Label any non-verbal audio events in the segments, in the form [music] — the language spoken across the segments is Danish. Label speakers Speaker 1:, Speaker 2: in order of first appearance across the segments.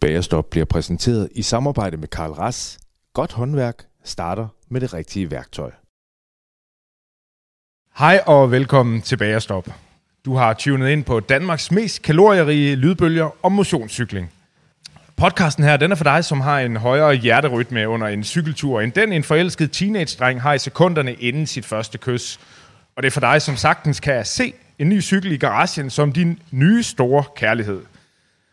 Speaker 1: Bagerstop bliver præsenteret i samarbejde med Karl Ras. Godt håndværk starter med det rigtige værktøj.
Speaker 2: Hej og velkommen til Bagerstop. Du har tunet ind på Danmarks mest kalorierige lydbølger om motionscykling. Podcasten her, den er for dig, som har en højere hjerterytme under en cykeltur, end den en forelsket teenage-dreng har i sekunderne inden sit første kys. Og det er for dig, som sagtens kan se en ny cykel i garagen som din nye store kærlighed.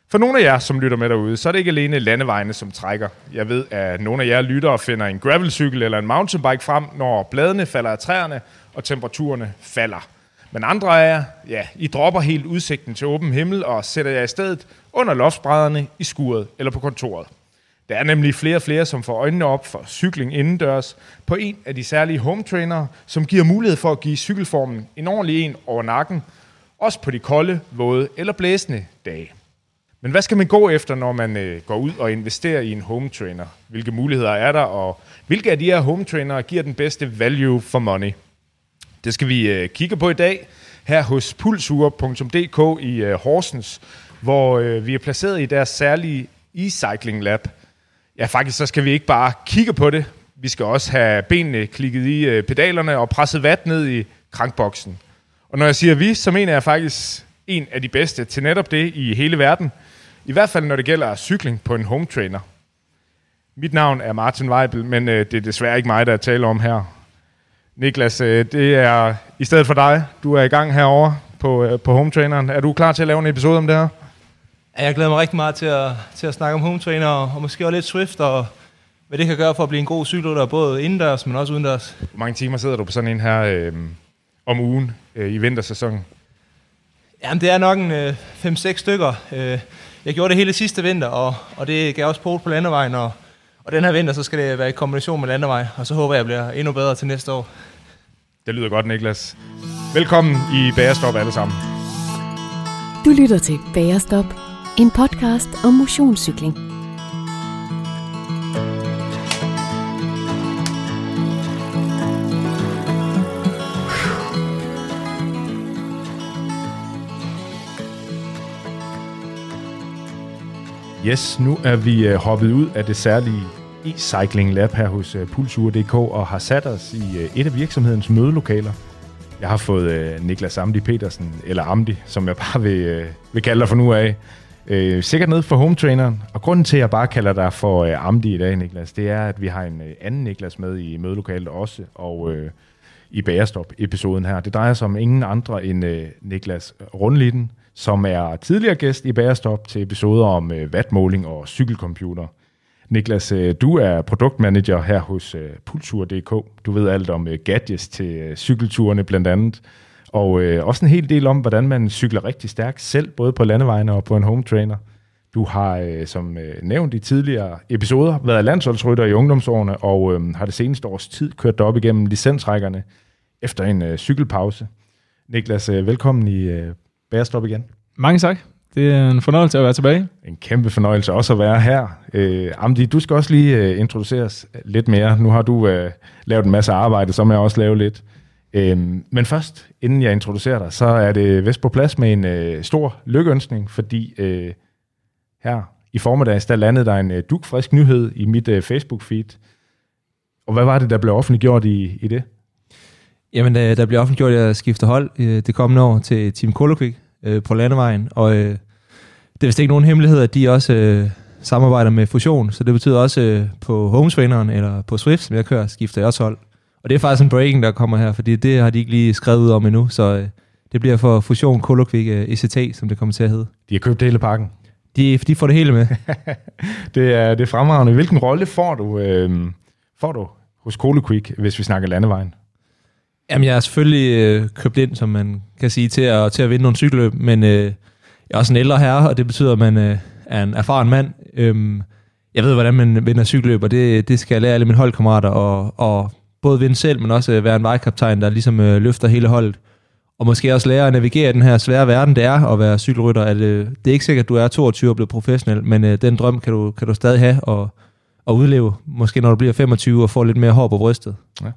Speaker 2: For nogle af jer, som lytter med derude, så er det ikke alene landevejene, som trækker. Jeg ved, at nogle af jer lyttere finder en gravelcykel eller en mountainbike frem, når bladene falder af træerne, og temperaturerne falder. Men andre af jer, ja, I dropper helt udsigten til åben himmel og sætter jer i stedet under loftsbrædderne i skuret eller på kontoret. Der er nemlig flere og flere, som får øjnene op for cykling indendørs på en af de særlige home trainere, som giver mulighed for at give cykelformen en ordentlig en over nakken, også på de kolde, våde eller blæsende dage. Men hvad skal man gå efter, når man øh, går ud og investerer i en home trainer? Hvilke muligheder er der, og hvilke af de her home trainere giver den bedste value for money? Det skal vi øh, kigge på i dag her hos pulsure.dk i øh, Horsens, hvor øh, vi er placeret i deres særlige e-cycling lab. Ja, faktisk så skal vi ikke bare kigge på det. Vi skal også have benene klikket i øh, pedalerne og presset vat ned i krankboksen. Og når jeg siger vi, så mener jeg faktisk en af de bedste til netop det i hele verden. I hvert fald når det gælder cykling på en home trainer. Mit navn er Martin Weibel, men øh, det er desværre ikke mig, der taler om her. Niklas, øh, det er i stedet for dig. Du er i gang herover på, øh, på home traineren. Er du klar til at lave en episode om det her?
Speaker 3: Ja, jeg glæder mig rigtig meget til at, til at snakke om home trainer, og, og måske også lidt Swift, og hvad det kan gøre for at blive en god cykelrytter, både indendørs, men også udendørs.
Speaker 2: Hvor mange timer sidder du på sådan en her øh, om ugen øh, i vintersæsonen?
Speaker 3: Jamen, det er nok en øh, 5-6 stykker. Øh, jeg gjorde det hele sidste vinter, og, og det gav også på på landevejen, og, og den her vinter, så skal det være i kombination med landevej, og så håber jeg, at jeg bliver endnu bedre til næste år.
Speaker 2: Det lyder godt, Niklas. Velkommen i Bagerstop alle sammen.
Speaker 4: Du lytter til Bagerstop, en podcast om motionscykling.
Speaker 2: Yes, nu er vi øh, hoppet ud af det særlige e-cycling lab her hos øh, Pulsur.dk og har sat os i øh, et af virksomhedens mødelokaler. Jeg har fået Niklas Amdi Petersen, eller Amdi, som jeg bare vil, vil kalde dig for nu af, sikkert ned for home traineren. Og grunden til, at jeg bare kalder dig for Amdi i dag, Niklas, det er, at vi har en anden Niklas med i mødelokalet også, og i Bagerstop-episoden her. Det drejer sig om ingen andre end Niklas Rundlitten, som er tidligere gæst i Bagerstop til episoder om øh, vatmåling og cykelcomputer. Niklas, øh, du er produktmanager her hos øh, Pulsur.dk. Du ved alt om øh, gadgets til øh, cykelturene blandt andet, og øh, også en hel del om, hvordan man cykler rigtig stærkt selv, både på landevejene og på en home trainer. Du har, øh, som øh, nævnt i tidligere episoder, været landsholdsrytter i ungdomsårene, og øh, har det seneste års tid kørt op igennem licensrækkerne efter en øh, cykelpause. Niklas, øh, velkommen i øh, Bærestop igen.
Speaker 5: Mange tak. Det er en fornøjelse at være tilbage.
Speaker 2: En kæmpe fornøjelse også at være her. Øh, Amdi, du skal også lige øh, introduceres lidt mere. Nu har du øh, lavet en masse arbejde, som jeg også laver lidt. Øh, men først, inden jeg introducerer dig, så er det vist på plads med en øh, stor lykkeønskning, fordi øh, her i formiddags, der landede der en øh, dukfrisk nyhed i mit øh, Facebook-feed. Og hvad var det, der blev offentliggjort i, i det?
Speaker 3: Jamen, der, der bliver offentliggjort, at jeg skifter hold øh, det kommende år til Team Kolokvik øh, på landevejen, og øh, det er vist ikke nogen hemmelighed, at de også øh, samarbejder med Fusion, så det betyder også øh, på Homeswaineren eller på Swift, som jeg kører, skifter jeg også hold. Og det er faktisk en breaking, der kommer her, fordi det har de ikke lige skrevet ud om endnu, så øh, det bliver for Fusion Kolokvik øh, ECT, som det kommer til at hedde.
Speaker 2: De har købt hele pakken.
Speaker 3: De, de får det hele med. [laughs]
Speaker 2: det, er, det er fremragende. Hvilken rolle får du, øh, får du hos Kolokvik, hvis vi snakker landevejen?
Speaker 3: Jamen, jeg er selvfølgelig øh, købt ind, som man kan sige, til at, til at vinde nogle cykelløb, men øh, jeg er også en ældre herre, og det betyder, at man øh, er en erfaren mand. Øhm, jeg ved, hvordan man vinder cykelløb, og det, det skal jeg lære alle mine holdkammerater, og, og både vinde selv, men også øh, være en vejkaptajn, der ligesom øh, løfter hele holdet. Og måske også lære at navigere i den her svære verden, det er at være cykelrytter. At, øh, det er ikke sikkert, at du er 22 og blevet professionel, men øh, den drøm kan du, kan du stadig have og, og udleve. Måske når du bliver 25 og får lidt mere hår på brystet. Ja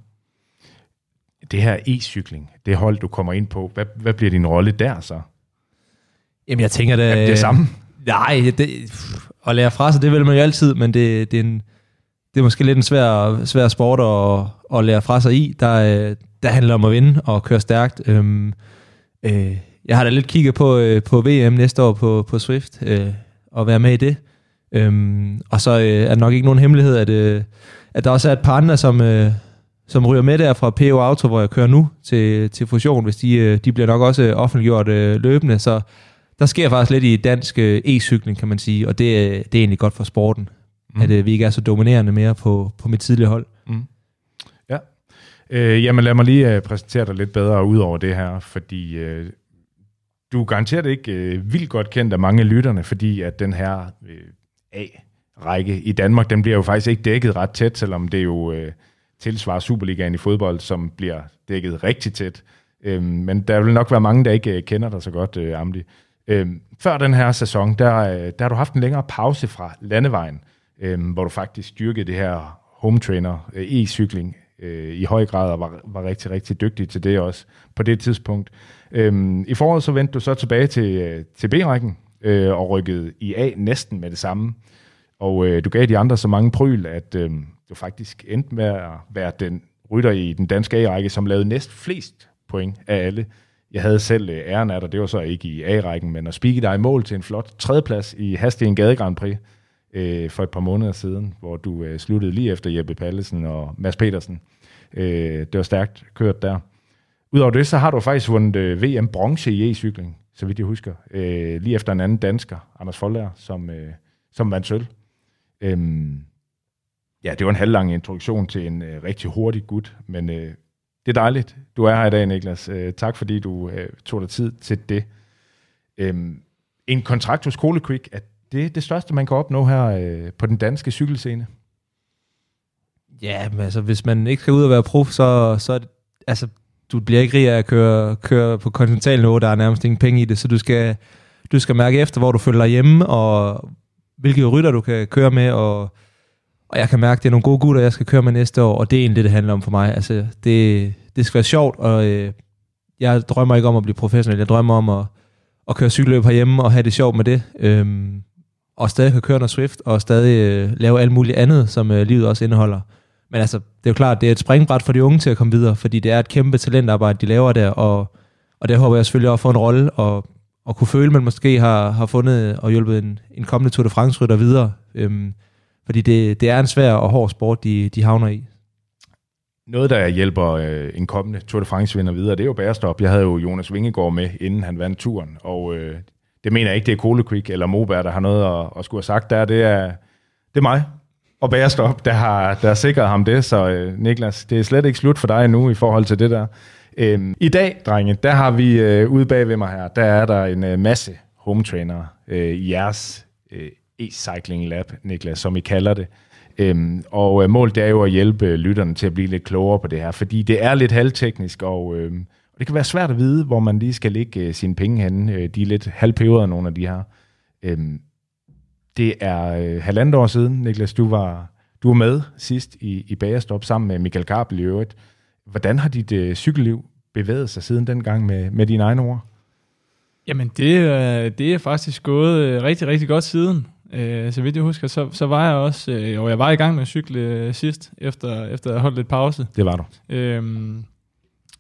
Speaker 2: det her e-cykling, det hold, du kommer ind på, hvad, hvad bliver din rolle der så?
Speaker 3: Jamen, jeg tænker det...
Speaker 2: Er det, det samme?
Speaker 3: Nej, det, at lære fra sig, det vil man jo altid, men det, det, er, en, det er måske lidt en svær, svær sport at, at lære fra sig i. Der, der handler om at vinde og køre stærkt. Øhm, øh, jeg har da lidt kigget på, øh, på VM næste år på, på Swift, øh, og være med i det. Øhm, og så øh, er det nok ikke nogen hemmelighed, at, øh, at der også er et par andre, som, øh, som ryger med der fra PO Auto, hvor jeg kører nu til, til fusion, hvis de, øh, de bliver nok også offentliggjort øh, løbende. Så der sker faktisk lidt i dansk øh, e-cykling, kan man sige, og det, øh, det er egentlig godt for sporten, mm. at øh, vi ikke er så dominerende mere på, på mit tidlige hold. Mm.
Speaker 2: Ja. Øh, jamen lad mig lige øh, præsentere dig lidt bedre ud over det her, fordi øh, du er garanteret ikke øh, vildt godt kendt af mange af lytterne, fordi at den her øh, A-række i Danmark, den bliver jo faktisk ikke dækket ret tæt, selvom det jo øh, tilsvarer Superligaen i fodbold, som bliver dækket rigtig tæt. Øh, men der vil nok være mange, der ikke øh, kender dig så godt, øh, Amdi. Øh, før den her sæson, der, øh, der har du haft en længere pause fra landevejen, øh, hvor du faktisk styrkede det her home trainer, øh, e-cykling, øh, i høj grad, og var, var rigtig, rigtig dygtig til det også på det tidspunkt. Øh, I foråret så vendte du så tilbage til, øh, til B-rækken, øh, og rykkede i A næsten med det samme. Og øh, du gav de andre så mange pryl, at øh, du faktisk endte med at være den rytter i den danske A-række, som lavede næst flest point af alle. Jeg havde selv øh, æren af dig, det var så ikke i A-rækken, men at spikke dig i mål til en flot tredjeplads i Hasten Gade Grand Prix øh, for et par måneder siden, hvor du øh, sluttede lige efter Jeppe Pallesen og Mads Petersen. Øh, det var stærkt kørt der. Udover det, så har du faktisk vundet øh, VM bronze i e-cykling, så vidt jeg husker. Øh, lige efter en anden dansker, Anders Folder, som, øh, som vandt sølv. Øhm, ja, det var en halvlang introduktion til en øh, rigtig hurtig gut, men øh, det er dejligt, du er her i dag, Niklas. Øh, tak fordi du øh, tog dig tid til det. Øhm, en kontrakt hos Cole er det det største, man kan opnå her øh, på den danske cykelscene?
Speaker 3: Ja, men altså, hvis man ikke skal ud og være prof, så, så er det, altså, du bliver ikke rig af at køre, køre på kontinental niveau, der er nærmest ingen penge i det, så du skal, du skal mærke efter, hvor du følger dig hjemme, og hvilke rytter du kan køre med, og, og jeg kan mærke, at det er nogle gode gutter, jeg skal køre med næste år, og det er egentlig det, det handler om for mig. Altså, det, det skal være sjovt, og øh, jeg drømmer ikke om at blive professionel, jeg drømmer om at, at køre cykelløb herhjemme og have det sjovt med det. Øhm, og stadig kan køre noget Swift, og stadig øh, lave alt muligt andet, som øh, livet også indeholder. Men altså, det er jo klart, det er et springbræt for de unge til at komme videre, fordi det er et kæmpe talentarbejde, de laver der, og, og der håber jeg selvfølgelig også at få en rolle, og, og kunne føle, at man måske har, har fundet og hjulpet en, en kommende Tour de France-rytter videre. Øhm, fordi det, det er en svær og hård sport, de, de havner i.
Speaker 2: Noget, der hjælper øh, en kommende Tour de France-vinder videre, det er jo bærestop. Jeg havde jo Jonas Vingegaard med, inden han vandt turen, og øh, det mener jeg ikke, det er Cole Creek eller Moberg, der har noget at, at skulle have sagt der. Det er, det er mig og Bærestop, der har, der har sikret ham det. Så øh, Niklas, det er slet ikke slut for dig nu i forhold til det der. Øhm, I dag, drenge, der har vi øh, ude bag ved mig her, der er der en øh, masse home trainer øh, i jeres øh, e-cycling lab, Niklas, som I kalder det. Øhm, og øh, målet er jo at hjælpe øh, lytterne til at blive lidt klogere på det her, fordi det er lidt halvteknisk, og, øh, og det kan være svært at vide, hvor man lige skal lægge øh, sine penge henne. Øh, de er lidt halvpeberede, nogle af de her. Øhm, det er øh, halvandet år siden, Niklas, du var, du var med sidst i, i Bagerstop sammen med Michael Gabel i øvrigt. Hvordan har dit øh, cykelliv bevæget sig siden dengang med, med dine egne ord?
Speaker 5: Jamen, det, øh, det er faktisk gået øh, rigtig, rigtig godt siden. Øh, så vidt jeg husker, så, så var jeg også, øh, og jeg var i gang med at cykle øh, sidst, efter, efter at have holdt lidt pause.
Speaker 2: Det var du.
Speaker 5: Øhm,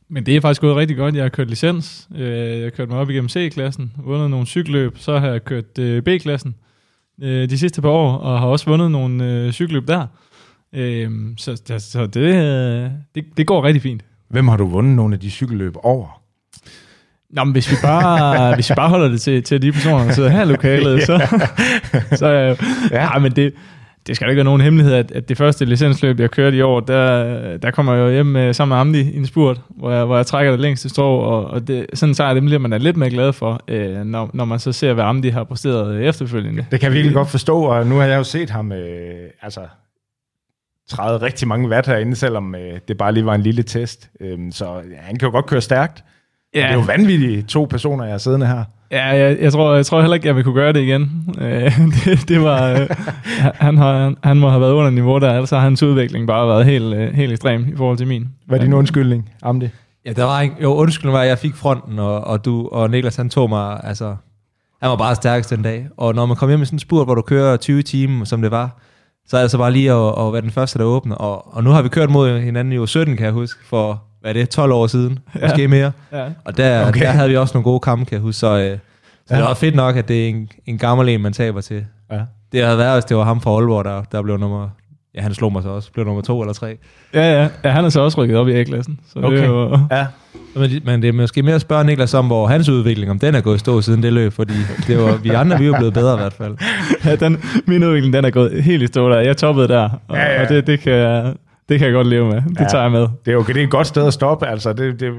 Speaker 5: men det er faktisk gået rigtig godt. Jeg har kørt licens, øh, jeg har kørt mig op igennem C-klassen, vundet nogle cykelløb, så har jeg kørt øh, B-klassen øh, de sidste par år, og har også vundet nogle øh, cykelløb der. Øh, så så det, øh, det, det går rigtig fint.
Speaker 2: Hvem har du vundet nogle af de cykelløb over?
Speaker 5: Nå, men hvis vi bare, [laughs] hvis vi bare holder det til, til de personer, der sidder her i lokalet, så, så øh, ja. ja, men det, det skal da ikke være nogen hemmelighed, at, at det første licensløb, jeg kørte i år, der, der kommer jeg jo hjem med, sammen med Amdi i en spurt, hvor jeg, hvor jeg trækker det længste strå, og, og det, sådan så er det, bliver man er lidt mere glad for, øh, når, når man så ser, hvad Amdi har præsteret øh, efterfølgende.
Speaker 2: Det kan jeg virkelig godt forstå, og nu har jeg jo set ham øh, altså, træde rigtig mange watt herinde, selvom øh, det bare lige var en lille test. Øh, så ja, han kan jo godt køre stærkt. Ja. det er jo vanvittigt to personer, jeg er siddende her.
Speaker 5: Ja, jeg, jeg, tror, jeg tror heller ikke, jeg vil kunne gøre det igen. Øh, [laughs] det, det var, øh, [laughs] han, har, han må have været under niveau der, ellers har hans udvikling bare været helt, øh, helt ekstrem i forhold til min.
Speaker 2: Hvad er din undskyldning, Amdi?
Speaker 3: Ja, der var ikke, jo, undskyldning var, at jeg fik fronten, og, og, du, og Niklas han tog mig, altså, han var bare stærkest den dag. Og når man kommer hjem med sådan en spurt, hvor du kører 20 timer, som det var, så er det så bare lige at, at være den første, der åbner. Og, og nu har vi kørt mod hinanden i 17, kan jeg huske, for hvad er det, 12 år siden, ja. måske mere.
Speaker 5: Ja.
Speaker 3: Og der,
Speaker 2: Okay.
Speaker 3: der havde vi også nogle gode kampe, kan jeg huske. Så, øh, så ja. det var fedt nok, at det er en, en gammel en, man taber til.
Speaker 2: Ja.
Speaker 3: Det havde været, hvis det var ham fra Aalborg, der, der blev nummer... Ja, han slog mig så også. Blev nummer to eller tre.
Speaker 5: Ja, ja. ja han er så også rykket op i A-klassen. Så
Speaker 2: Okay.
Speaker 5: det jo,
Speaker 2: Ja.
Speaker 3: Men, men det er måske mere at spørge Niklas om, hvor hans udvikling, om den er gået i stå siden det løb, fordi det var, vi andre vi er blevet bedre i hvert fald. [laughs]
Speaker 5: ja, den, min udvikling den er gået helt i stå der. Jeg toppede der, og,
Speaker 2: Ja, ja.
Speaker 5: og det, det, kan, det kan jeg godt leve med. Det
Speaker 2: Ja.
Speaker 5: tager jeg med.
Speaker 2: Det er jo det er et godt sted at stoppe. Altså, det, det,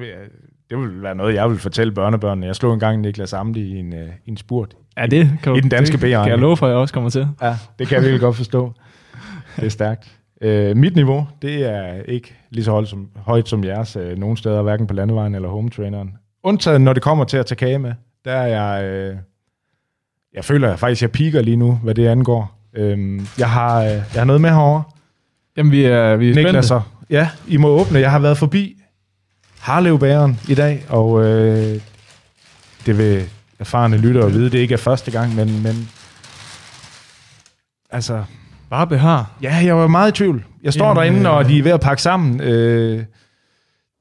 Speaker 2: det vil være noget, jeg vil fortælle børnebørnene. Jeg slog engang Niklas Amdi i en, øh, i en spurt.
Speaker 5: Ja, det kan,
Speaker 2: I den danske
Speaker 5: det kan jeg love for, at jeg også kommer til.
Speaker 2: Ja, det kan jeg virkelig godt forstå. Det er stærkt. Øh, mit niveau, det er ikke lige så højt som, højt som jeres øh, nogen steder, hverken på landevejen eller hometraineren. Undtaget, når det kommer til at tage kage med, der er jeg... Øh, jeg føler faktisk, jeg piker lige nu, hvad det angår. Øhm, jeg, har, øh, jeg har noget med herovre.
Speaker 5: Jamen, vi er, vi er
Speaker 2: Niklas,
Speaker 5: spændte.
Speaker 2: og- ja, I må åbne. Jeg har været forbi Harlevbæren i dag, og øh, det vil erfarne lyttere vide, det ikke er første gang, men, men altså,
Speaker 5: Bare behar.
Speaker 2: ja, jeg var meget i tvivl. Jeg står
Speaker 5: Jamen,
Speaker 2: derinde, og
Speaker 5: øh,
Speaker 2: de er ved at pakke sammen. Øh,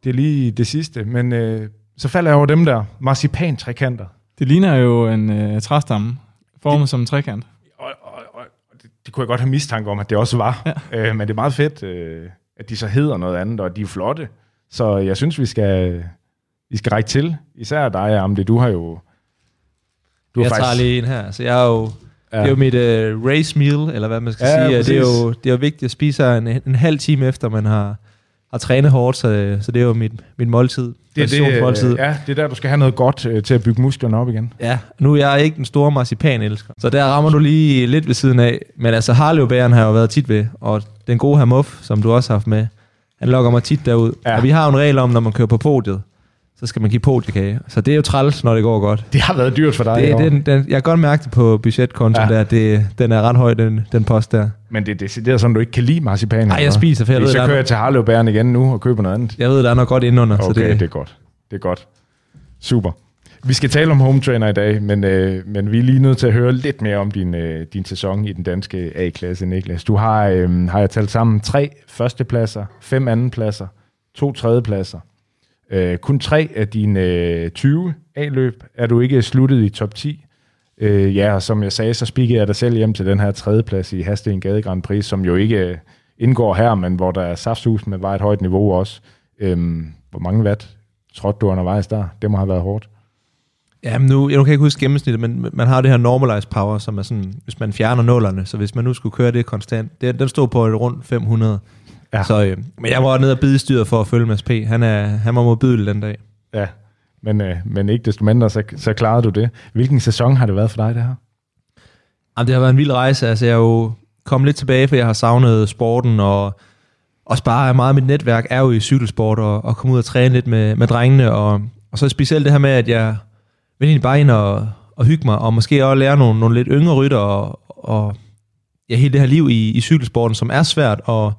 Speaker 2: det er lige det sidste, men øh, så falder jeg over dem der marcipan-trekanter.
Speaker 5: Det ligner jo en øh, træstamme, formet som en trekant.
Speaker 2: Det, kunne jeg godt have mistanke om, at det også var. Ja. Øh, men det er meget fedt, øh, at de så hedder noget andet, og de er flotte. Så jeg synes, vi skal, vi skal række til. Især dig, Amdi. Du har jo... Du har
Speaker 3: Jeg tager lige en her. Så jeg er jo, ja. det er jo mit uh, race meal, eller hvad man skal
Speaker 2: Ja,
Speaker 3: sige. Det er,
Speaker 2: præcis.
Speaker 3: jo, det er jo vigtigt at spise en, en halv time efter, man har, har trænet hårdt, så, så det er jo mit, mit måltid.
Speaker 2: Det, er
Speaker 3: Præcisionsmåltid.
Speaker 2: det, ja, det er der, du skal have noget godt øh, til at bygge musklerne op igen.
Speaker 3: Ja, nu er jeg ikke den store marcipan-elsker, så der rammer du lige lidt ved siden af. Men altså, Harlevbæren har jeg jo været tit ved, og den gode her Muff, som du også har haft med, han lokker mig tit derud.
Speaker 2: Ja.
Speaker 3: Og vi har jo en regel om, når man kører på podiet, så skal man give podiekage. Så det er jo træls, når det går godt.
Speaker 2: Det har været dyrt for dig.
Speaker 3: Det, den, den, jeg kan godt mærke det på budgetkontoen
Speaker 2: Ja.
Speaker 3: der, det, den er ret høj, den, den post der.
Speaker 2: Men det er decideret sådan, du ikke kan lide marcipan.
Speaker 3: Nej, jeg spiser, for jeg ved,
Speaker 2: så
Speaker 3: er
Speaker 2: kører jeg til Harlevbæren igen nu og køber noget andet.
Speaker 3: Jeg ved, der er noget godt indenunder.
Speaker 2: Okay,
Speaker 3: så det,
Speaker 2: det er godt. Det er godt. Super. Vi skal tale om home trainer i dag, men, øh, men vi er lige nødt til at høre lidt mere om din, øh, din sæson i den danske A-klasse, Niklas. Du har, øh, har jeg talt sammen, tre førstepladser, fem andenpladser, to tredjepladser. Øh, kun tre af dine øh, 20 A-løb er du ikke sluttet i top 10. Øh, ja, og som jeg sagde, så spikker jeg dig selv hjem til den her tredjeplads i Hasten Gade Grand Prix, som jo ikke øh, indgår her, men hvor der er saftsus med var et højt niveau også. Øhm, hvor mange watt trådte du undervejs der? Det må have været hårdt.
Speaker 3: Ja, nu, jeg nu kan ikke huske gennemsnittet, men man har det her normalized power, som er sådan, hvis man fjerner nullerne, så hvis man nu skulle køre det konstant, det, den stod på et rundt 500.
Speaker 2: Ja.
Speaker 3: Så, øh, men jeg var nede og bide styret for at følge Mads P. Han, er, han var modbydelig den dag.
Speaker 2: Ja, men, øh, men ikke desto mindre, så, så klarede du det. Hvilken sæson har det været for dig, det her?
Speaker 3: Jamen, det har været en vild rejse. Altså, jeg er jo kommet lidt tilbage, for jeg har savnet sporten, og også bare meget af mit netværk er jo i cykelsport, og, og komme ud og træne lidt med, med drengene, og, og så specielt det her med, at jeg vil egentlig bare ind og, og hygge mig, og måske også lære nogle, nogle lidt yngre rytter, og, og ja, hele det her liv i, i cykelsporten, som er svært, og,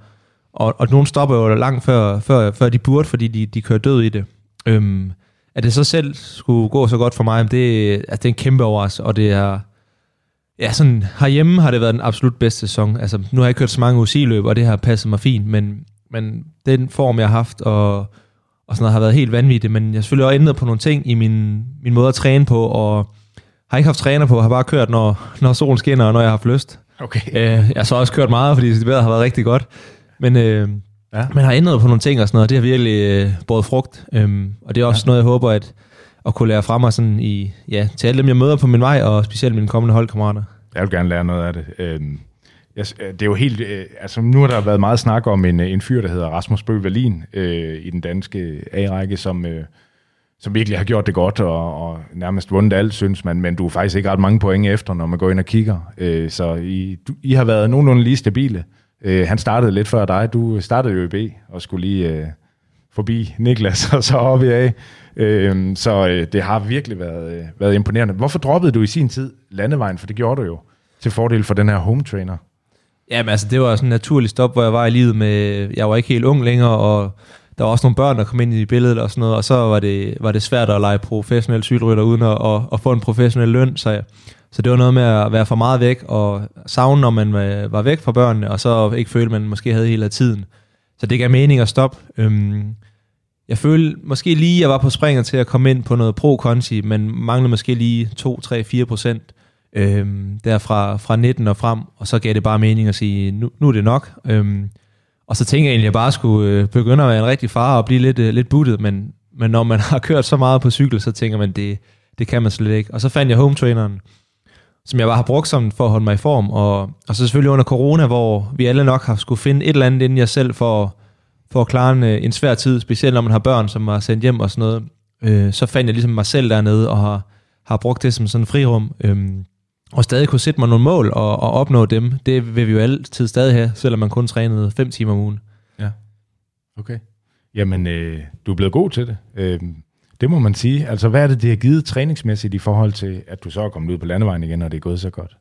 Speaker 3: og, og nogen stopper jo langt før, før, før de burde, fordi de, de kører død i det. Øhm, at det så selv skulle gå så godt for mig, det, altså, det er en kæmpe overraskelse, og det er, Ja, sådan herhjemme har det været den absolut bedste sæson. Altså, nu har jeg kørt så mange UCI-løb, og det har passet mig fint, men, men den form, jeg har haft, og, og sådan noget, har været helt vanvittigt. Men jeg har selvfølgelig også ændret på nogle ting i min, min måde at træne på, og har ikke haft træner på, har bare kørt, når, når solen skinner, og når jeg har haft lyst.
Speaker 2: Okay.
Speaker 3: Øh, jeg har så også kørt meget, fordi det har været rigtig godt. Men, øh,
Speaker 2: Ja.
Speaker 3: men har ændret på nogle ting og sådan noget, og det har virkelig øh, båret frugt. Øhm, og det er også ja. noget, jeg håber at, at kunne lære fra mig sådan i, ja, til alle dem, jeg møder på min vej, og specielt mine kommende holdkammerater.
Speaker 2: Jeg vil gerne lære noget af det. Øhm, jeg, det er jo helt... Øh, altså, nu har der været meget snak om en, en fyr, der hedder Rasmus Bøhl Wallin øh, i den danske A-række, som, øh, som virkelig har gjort det godt og, og nærmest vundet alt, synes man. Men du er faktisk ikke ret mange point efter, når man går ind og kigger. Øh, så I, du, I har været nogenlunde lige stabile. Øh, Øh, han startede lidt før dig. Du startede jo i B og skulle lige øh, forbi Niklas [laughs] og så op i A. Øh, så øh, det har virkelig været, øh, været imponerende. Hvorfor droppede du i sin tid landevejen? For det gjorde du jo til fordel for den her home trainer.
Speaker 3: Jamen altså, det var sådan en naturlig stop, hvor jeg var i livet med, jeg var ikke helt ung længere, og der var også nogle børn, der kom ind i billedet og sådan noget, og så var det, var det svært at lege professionel cykelrytter uden at, at, at få en professionel løn, så, jeg, så det var noget med at være for meget væk og savne, når man øh, var, væk fra børnene, og så ikke føle, at man måske havde hele tiden. Så det gav mening at stoppe. Øhm, jeg følte måske lige, at jeg var på springer til at komme ind på noget pro-konti, men manglede måske lige 2, 3, 4 procent øhm, derfra fra 19 og frem, og så gav det bare mening at sige, nu, nu er det nok. Øhm, og så tænkte jeg egentlig, at jeg bare skulle øh, begynde at være en rigtig far og blive lidt, øh, lidt buttet, men, men når man [laughs] har kørt så meget på cykel, så tænker man, det, det kan man slet ikke. Og så fandt jeg home traineren, som jeg bare har brugt som for at holde mig i form, og, og så selvfølgelig under corona, hvor vi alle nok har skulle finde et eller andet inden jeg selv for, for at klare en, øh, en svær tid, specielt når man har børn, som var sendt hjem og sådan noget, øh, så fandt jeg ligesom mig selv dernede, og har, har brugt det som sådan en frirum. Øh, og stadig kunne sætte mig nogle mål og, og opnå dem, det vil vi jo altid stadig have, selvom man kun trænede 5 timer om ugen.
Speaker 2: Ja, okay. Jamen, øh, du er blevet god til det. Øh, det må man sige. Altså, hvad er det, det har givet træningsmæssigt i forhold til, at du så er kommet ud på landevejen igen, og det er gået så godt?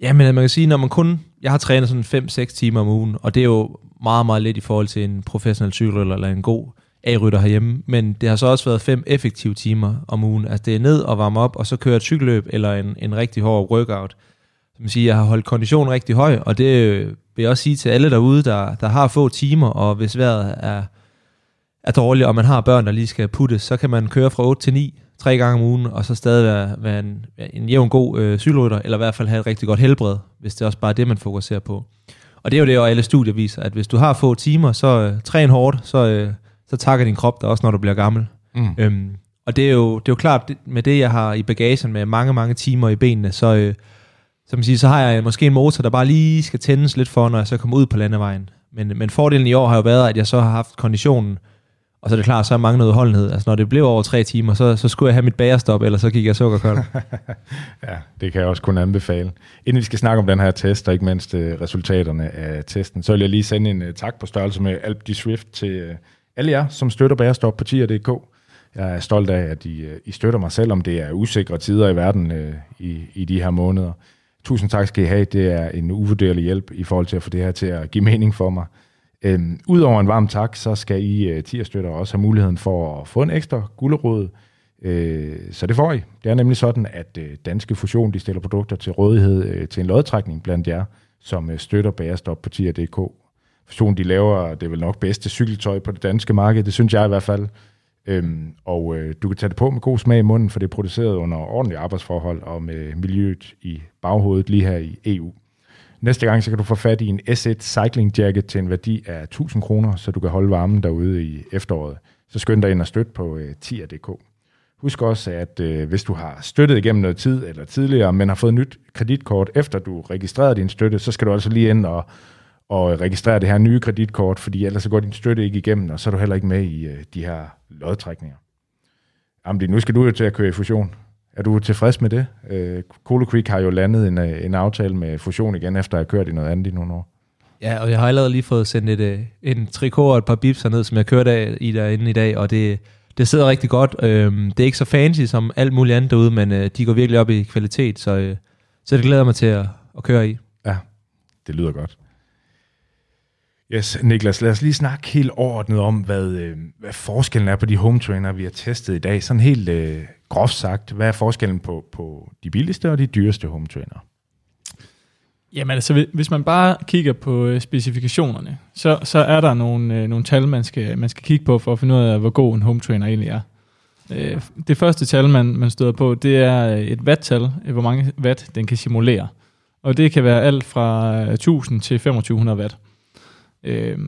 Speaker 3: Ja, men man kan sige, når man kun... Jeg har trænet sådan 5-6 timer om ugen, og det er jo meget, meget lidt i forhold til en professionel cykelrytter eller en god A-rytter herhjemme, men det har så også været fem effektive timer om ugen. Altså det er ned og varme op, og så køre et cykelløb eller en, en rigtig hård workout. Som siger, jeg har holdt konditionen rigtig høj, og det vil jeg også sige til alle derude, der, der har få timer, og hvis vejret er, er dårligt, og man har børn, der lige skal putte, så kan man køre fra 8 til 9 tre gange om ugen, og så stadig være, være en, en jævn god øh, cykelrytter, eller i hvert fald have et rigtig godt helbred, hvis det er også bare det, man fokuserer på. Og det er jo det, og alle studier viser, at hvis du har få timer, så øh, træn hårdt, så, øh, så takker din krop dig også, når du bliver gammel. Mm. Øhm, og det er, jo, det er jo klart, det, med det, jeg har i bagagen med mange, mange timer i benene, så, øh, som siger, så har jeg måske en motor, der bare lige skal tændes lidt for, når jeg så kommer ud på landevejen. Men, men fordelen i år har jo været, at jeg så har haft konditionen, og så er det klart, så er mange noget holdenhed. Altså når det blev over tre timer, så, så skulle jeg have mit bagerstop, eller så gik jeg sukkerkold. [laughs]
Speaker 2: ja, det kan jeg også kun anbefale. Inden vi skal snakke om den her test, og ikke mindst øh, resultaterne af testen, så vil jeg lige sende en øh, tak på størrelse med Alp de Swift til øh, alle jer, som støtter Bagerstop på tier.dk. Jeg er stolt af, at I, I støtter mig, selvom det er usikre tider i verden øh, i, i de her måneder. Tusind tak skal I have. Det er en uvurderlig hjælp i forhold til at få det her til at give mening for mig. Øhm, Udover en varm tak, så skal I øh, uh, tierstøtter også have muligheden for at få en ekstra gulderåd. Øh, så det får I. Det er nemlig sådan, at øh, Danske Fusion de stiller produkter til rådighed øh, til en lodtrækning blandt jer, som støtter Bagerstop på tier.dk. Fusion de laver det vel nok bedste cykeltøj på det danske marked, det synes jeg i hvert fald. Øhm, og du kan tage det på med god smag i munden, for det er produceret under ordentlige arbejdsforhold og med miljøet i baghovedet lige her i EU. Næste gang, så kan du få fat i en S1 Cycling Jacket til en værdi af 1000 kroner, så du kan holde varmen derude i efteråret. Så skynd dig ind og støt på øh, uh, tier.dk. Husk også, at øh, hvis du har støttet igennem noget tid eller tidligere, men har fået nyt kreditkort, efter du registrerede din støtte, så skal du altså lige ind og, og registrere det her nye kreditkort, fordi ellers så går din støtte ikke igennem, og så er du heller ikke med i øh, de her lodtrækninger. Jamen, nu skal du jo til at køre i fusion. Er du tilfreds med det? Øh, Colo Creek har jo landet en, øh, en aftale med fusion igen, efter at have kørt i noget andet i nogle år.
Speaker 3: Ja, og jeg har allerede lige fået sendt et, øh, en trikot og et par bips herned, som jeg kørte af i derinde i dag, og det, det sidder rigtig godt. Øhm, det er ikke så fancy som alt muligt andet derude, men øh, de går virkelig op i kvalitet, så, øh, så det glæder mig til at, at køre i.
Speaker 2: Ja, det lyder godt. Yes, Niklas, lad os lige snakke helt ordnet om, hvad, øh, hvad forskellen er på de home trainer, vi har testet i dag. Sådan helt øh, groft sagt, hvad er forskellen på, på de billigste og de dyreste home trainer?
Speaker 5: Jamen altså, hvis man bare kigger på øh, specifikationerne, så, så er der nogle, øh, nogle tal, man skal, man skal kigge på for at finde ud af, hvor god en home trainer egentlig er. Øh, det første tal, man, man støder på, det er et watt-tal, hvor mange watt den kan simulere. Og det kan være alt fra 1000 til 2500 watt. Øh,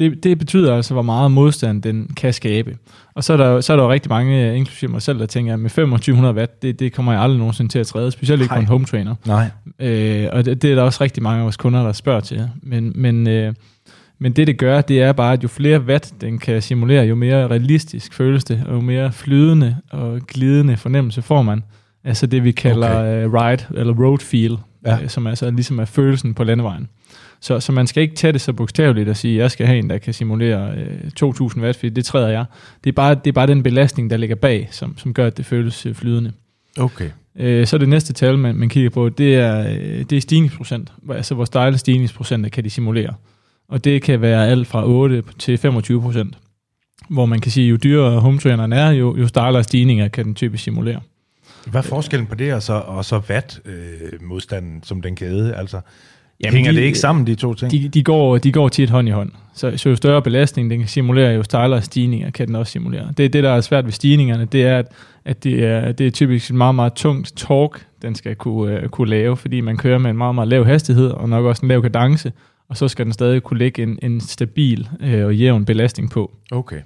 Speaker 5: det, det betyder altså, hvor meget modstand den kan skabe. Og så er der, så er der jo rigtig mange, inklusive mig selv, der tænker, at med 2500 watt, det, det kommer jeg aldrig nogensinde til at træde, specielt ikke på en home trainer.
Speaker 2: Nej.
Speaker 5: Øh, og det, det er der også rigtig mange af vores kunder, der spørger til. Men, men, øh, men det, det gør, det er bare, at jo flere watt den kan simulere, jo mere realistisk føles det, og jo mere flydende og glidende fornemmelse får man. Altså det, vi kalder okay. uh, ride, eller road feel, ja. øh, som altså ligesom er følelsen på landevejen. Så, så man skal ikke tage det så bogstaveligt og sige, at jeg skal have en, der kan simulere øh, 2000 watt, fordi det træder jeg. Det er, bare, det er bare den belastning, der ligger bag, som, som gør, at det føles øh, flydende.
Speaker 2: Okay.
Speaker 5: Øh, så det næste tal, man, man kigger på, det er, øh, det er stigningsprocent. Altså, hvor stejle stigningsprocenter kan de simulere. Og det kan være alt fra 8 til 25 procent. Hvor man kan sige, jo dyrere home traineren er, jo, jo stejlere stigninger kan den typisk simulere.
Speaker 2: Hvad er forskellen på det og så, og så watt-modstanden øh, som den kæde? Altså,
Speaker 5: Jamen,
Speaker 2: hænger
Speaker 5: de-
Speaker 2: det ikke sammen, de to ting?
Speaker 5: De, de, går, de går tit hånd i hånd. Så, så jo større belastning den kan simulere, jo stejlere stigninger kan den også simulere. Det det, der er svært ved stigningerne, det er, at, at det, er, det er typisk et meget, meget tungt torque, den skal kunne, uh, kunne lave, fordi man kører med en meget, meget lav hastighed, og nok også en lav kadence, og så skal den stadig kunne lægge en, en stabil uh, og jævn belastning på.
Speaker 2: Okay.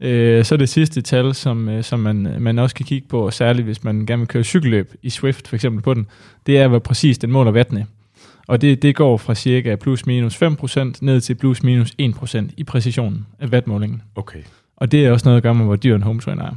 Speaker 5: Øh, så det sidste tal, som, øh, som man, man også kan kigge på, og særligt hvis man gerne vil køre cykelløb i Swift for eksempel på den, det er, hvor præcis den måler wattene. Og det, det går fra cirka plus minus 5% ned til plus minus 1% i præcisionen af wattmålingen.
Speaker 2: Okay.
Speaker 5: Og det er også noget at gøre med, hvor dyr en home trainer er.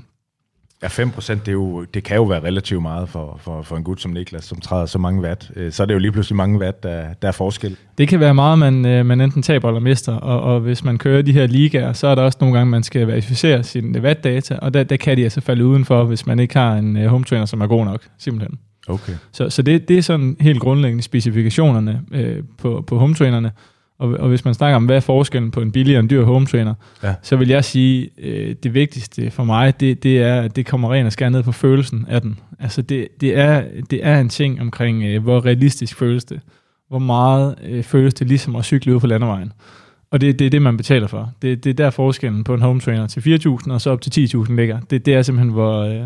Speaker 2: Ja, 5 procent, det, er jo, det kan jo være relativt meget for, for, for en gut som Niklas, som træder så mange watt. Øh, Så er det jo lige pludselig mange watt, der, der er forskel.
Speaker 5: Det kan være meget, man, øh, man enten taber eller mister, og, og hvis man kører de her ligaer, så er der også nogle gange, man skal verificere sine wattdata, og der, der kan de altså falde udenfor, hvis man ikke har en øh, home trainer, som er god nok, simpelthen.
Speaker 2: Okay.
Speaker 5: Så, så det, det er sådan helt grundlæggende specifikationerne øh, på, på home trainerne. Og, og hvis man snakker om, hvad er forskellen på en billig og en dyr home trainer,
Speaker 2: Ja.
Speaker 5: så vil jeg sige, øh, det vigtigste for mig, det, det er, at det kommer ren og skær ned på følelsen af den. Altså det, det, er, det er en ting omkring, øh, hvor realistisk føles det. Hvor meget øh, føles det ligesom at cykle ud på landevejen. Og det, det er det, man betaler for. Det, det er der forskellen på en home trainer til 4.000 og så op til 10.000 ligger. Det, det er simpelthen, hvor, øh,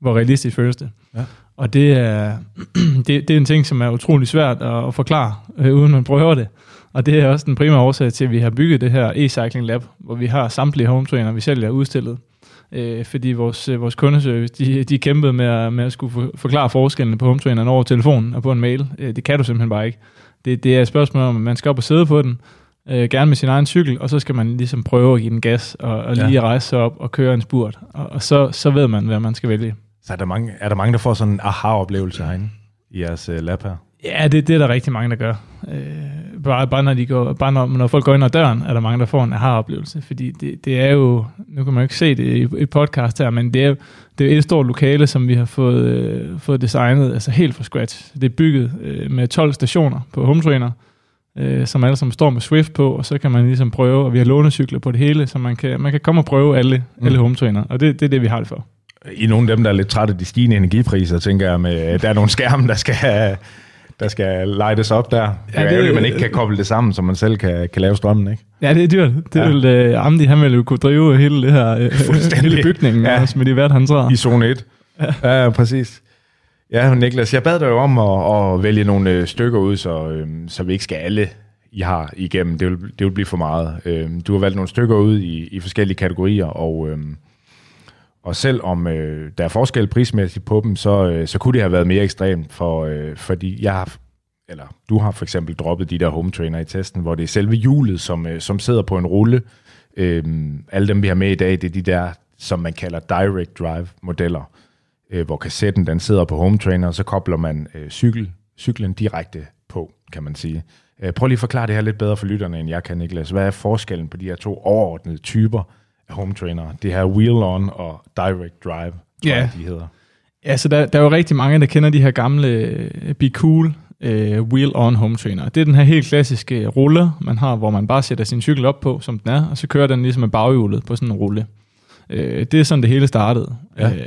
Speaker 5: hvor realistisk føles det.
Speaker 2: Ja.
Speaker 5: Og det er, [clears throat] det, det er en ting, som er utrolig svært at, at forklare, øh, uden man prøver det. Og det er også den primære årsag til, at vi har bygget det her e-cycling lab, hvor vi har samtlige home trainer, vi sælger udstillet. Øh, fordi vores, øh, vores kundeservice, de, de kæmpede med at, med at skulle for, forklare forskellene på home traineren over telefonen og på en mail. Øh, det kan du simpelthen bare ikke. Det, det er et spørgsmål om, at man skal op og sidde på den, øh, gerne med sin egen cykel, og så skal man ligesom prøve at give den gas, og, og lige
Speaker 2: Ja.
Speaker 5: rejse sig op og køre en spurt. Og, og så, så ved man, hvad man skal vælge.
Speaker 2: Så er der mange, er der, mange der får sådan en aha-oplevelse herinde i jeres uh, lab her?
Speaker 5: Ja, det, det er der rigtig mange, der gør. Øh, bare, bare, når de går, bare når, når folk går ind ad døren, er der mange, der får en aha-oplevelse. Fordi det, det er jo, nu kan man jo ikke se det i, i podcast her, men det er, det er et stort lokale, som vi har fået, øh, fået designet altså helt fra scratch. Det er bygget øh, med 12 stationer på home trainer, øh, som alle sammen står med Swift på, og så kan man ligesom prøve, og vi har lånecykler på det hele, så man kan, man kan komme og prøve alle, mm. alle home trainer, og det, det er det, vi har det for.
Speaker 2: I er nogle af dem, der er lidt trætte af de stigende energipriser, tænker jeg, med, der er nogle skærme, der skal, der skal lightes op der. Det er
Speaker 5: Ja, det-
Speaker 2: det, at man ikke kan koble det sammen, så man selv kan, kan lave strømmen, ikke?
Speaker 5: Ja, det er dyrt. Det
Speaker 2: Ja.
Speaker 5: ja. vil, øh, Amdi, han ville jo kunne drive hele det her, øh,
Speaker 2: Fuldstændig.
Speaker 5: hele bygningen
Speaker 2: Ja.
Speaker 5: med de hvert, han træder.
Speaker 2: I zone 1. Ja, ja præcis. Ja, Niklas, jeg bad dig jo om at, at vælge nogle øh, stykker ud, så, øh, så vi ikke skal alle, I har igennem. Det vil, det vil blive for meget. Øh, du har valgt nogle stykker ud i, i forskellige kategorier, og, øh, og selvom øh, der er forskel prismæssigt på dem, så, øh, så kunne det have været mere ekstremt, for, øh, fordi jeg har, eller du har for eksempel droppet de der home trainer i testen, hvor det er selve hjulet, som, øh, som sidder på en rulle. Øh, alle dem, vi har med i dag, det er de der, som man kalder direct drive modeller øh, hvor kassetten den sidder på home trainer, og så kobler man øh, cykel, cyklen direkte på, kan man sige. Øh, prøv lige at forklare det her lidt bedre for lytterne, end jeg kan, Niklas. Hvad er forskellen på de her to overordnede typer home trainer? Det her wheel-on og direct drive, tror
Speaker 5: Ja.
Speaker 2: jeg, de hedder.
Speaker 5: Ja, så der, der er jo rigtig mange, der kender de her gamle øh, Be Cool øh, wheel-on home trainer. Det er den her helt klassiske rulle, man har, hvor man bare sætter sin cykel op på, som den er, og så kører den ligesom med baghjulet på sådan en rulle. Øh, det er sådan, det hele startede.
Speaker 2: Ja.
Speaker 5: Øh,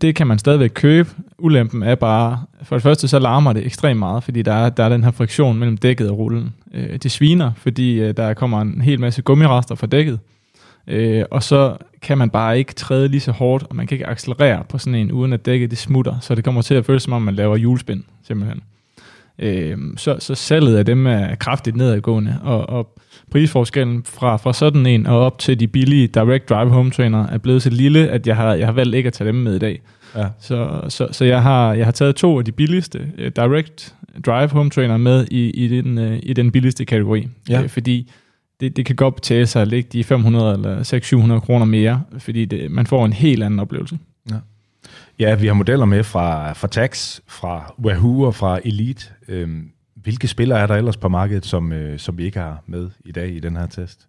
Speaker 5: det kan man stadigvæk købe. Ulempen er bare, for det første så larmer det ekstremt meget, fordi der er, der er den her friktion mellem dækket og rullen. Øh, det sviner, fordi øh, der kommer en hel masse gummirester fra dækket. Øh, og så kan man bare ikke træde lige så hårdt, og man kan ikke accelerere på sådan en, uden at dækket det smutter. Så det kommer til at føles som om, man laver hjulspind, simpelthen. Øh, så, så salget af dem er kraftigt nedadgående, og, og prisforskellen fra, fra sådan en og op til de billige direct drive home trainer er blevet så lille, at jeg har, jeg har valgt ikke at tage dem med i dag.
Speaker 2: Ja.
Speaker 5: Så, så, så jeg, har, jeg har taget to af de billigste uh, direct drive home trainer med i, i, den, uh, i den billigste kategori.
Speaker 2: Ja.
Speaker 5: Øh, fordi det, det kan godt betale sig at lægge de 500 eller 600-700 kroner mere, fordi det, man får en helt anden oplevelse.
Speaker 2: Ja, vi har modeller med fra, fra Tax, fra Wahoo og fra Elite. Øhm, hvilke spillere er der ellers på markedet, som, øh, som vi ikke har med i dag i den her test?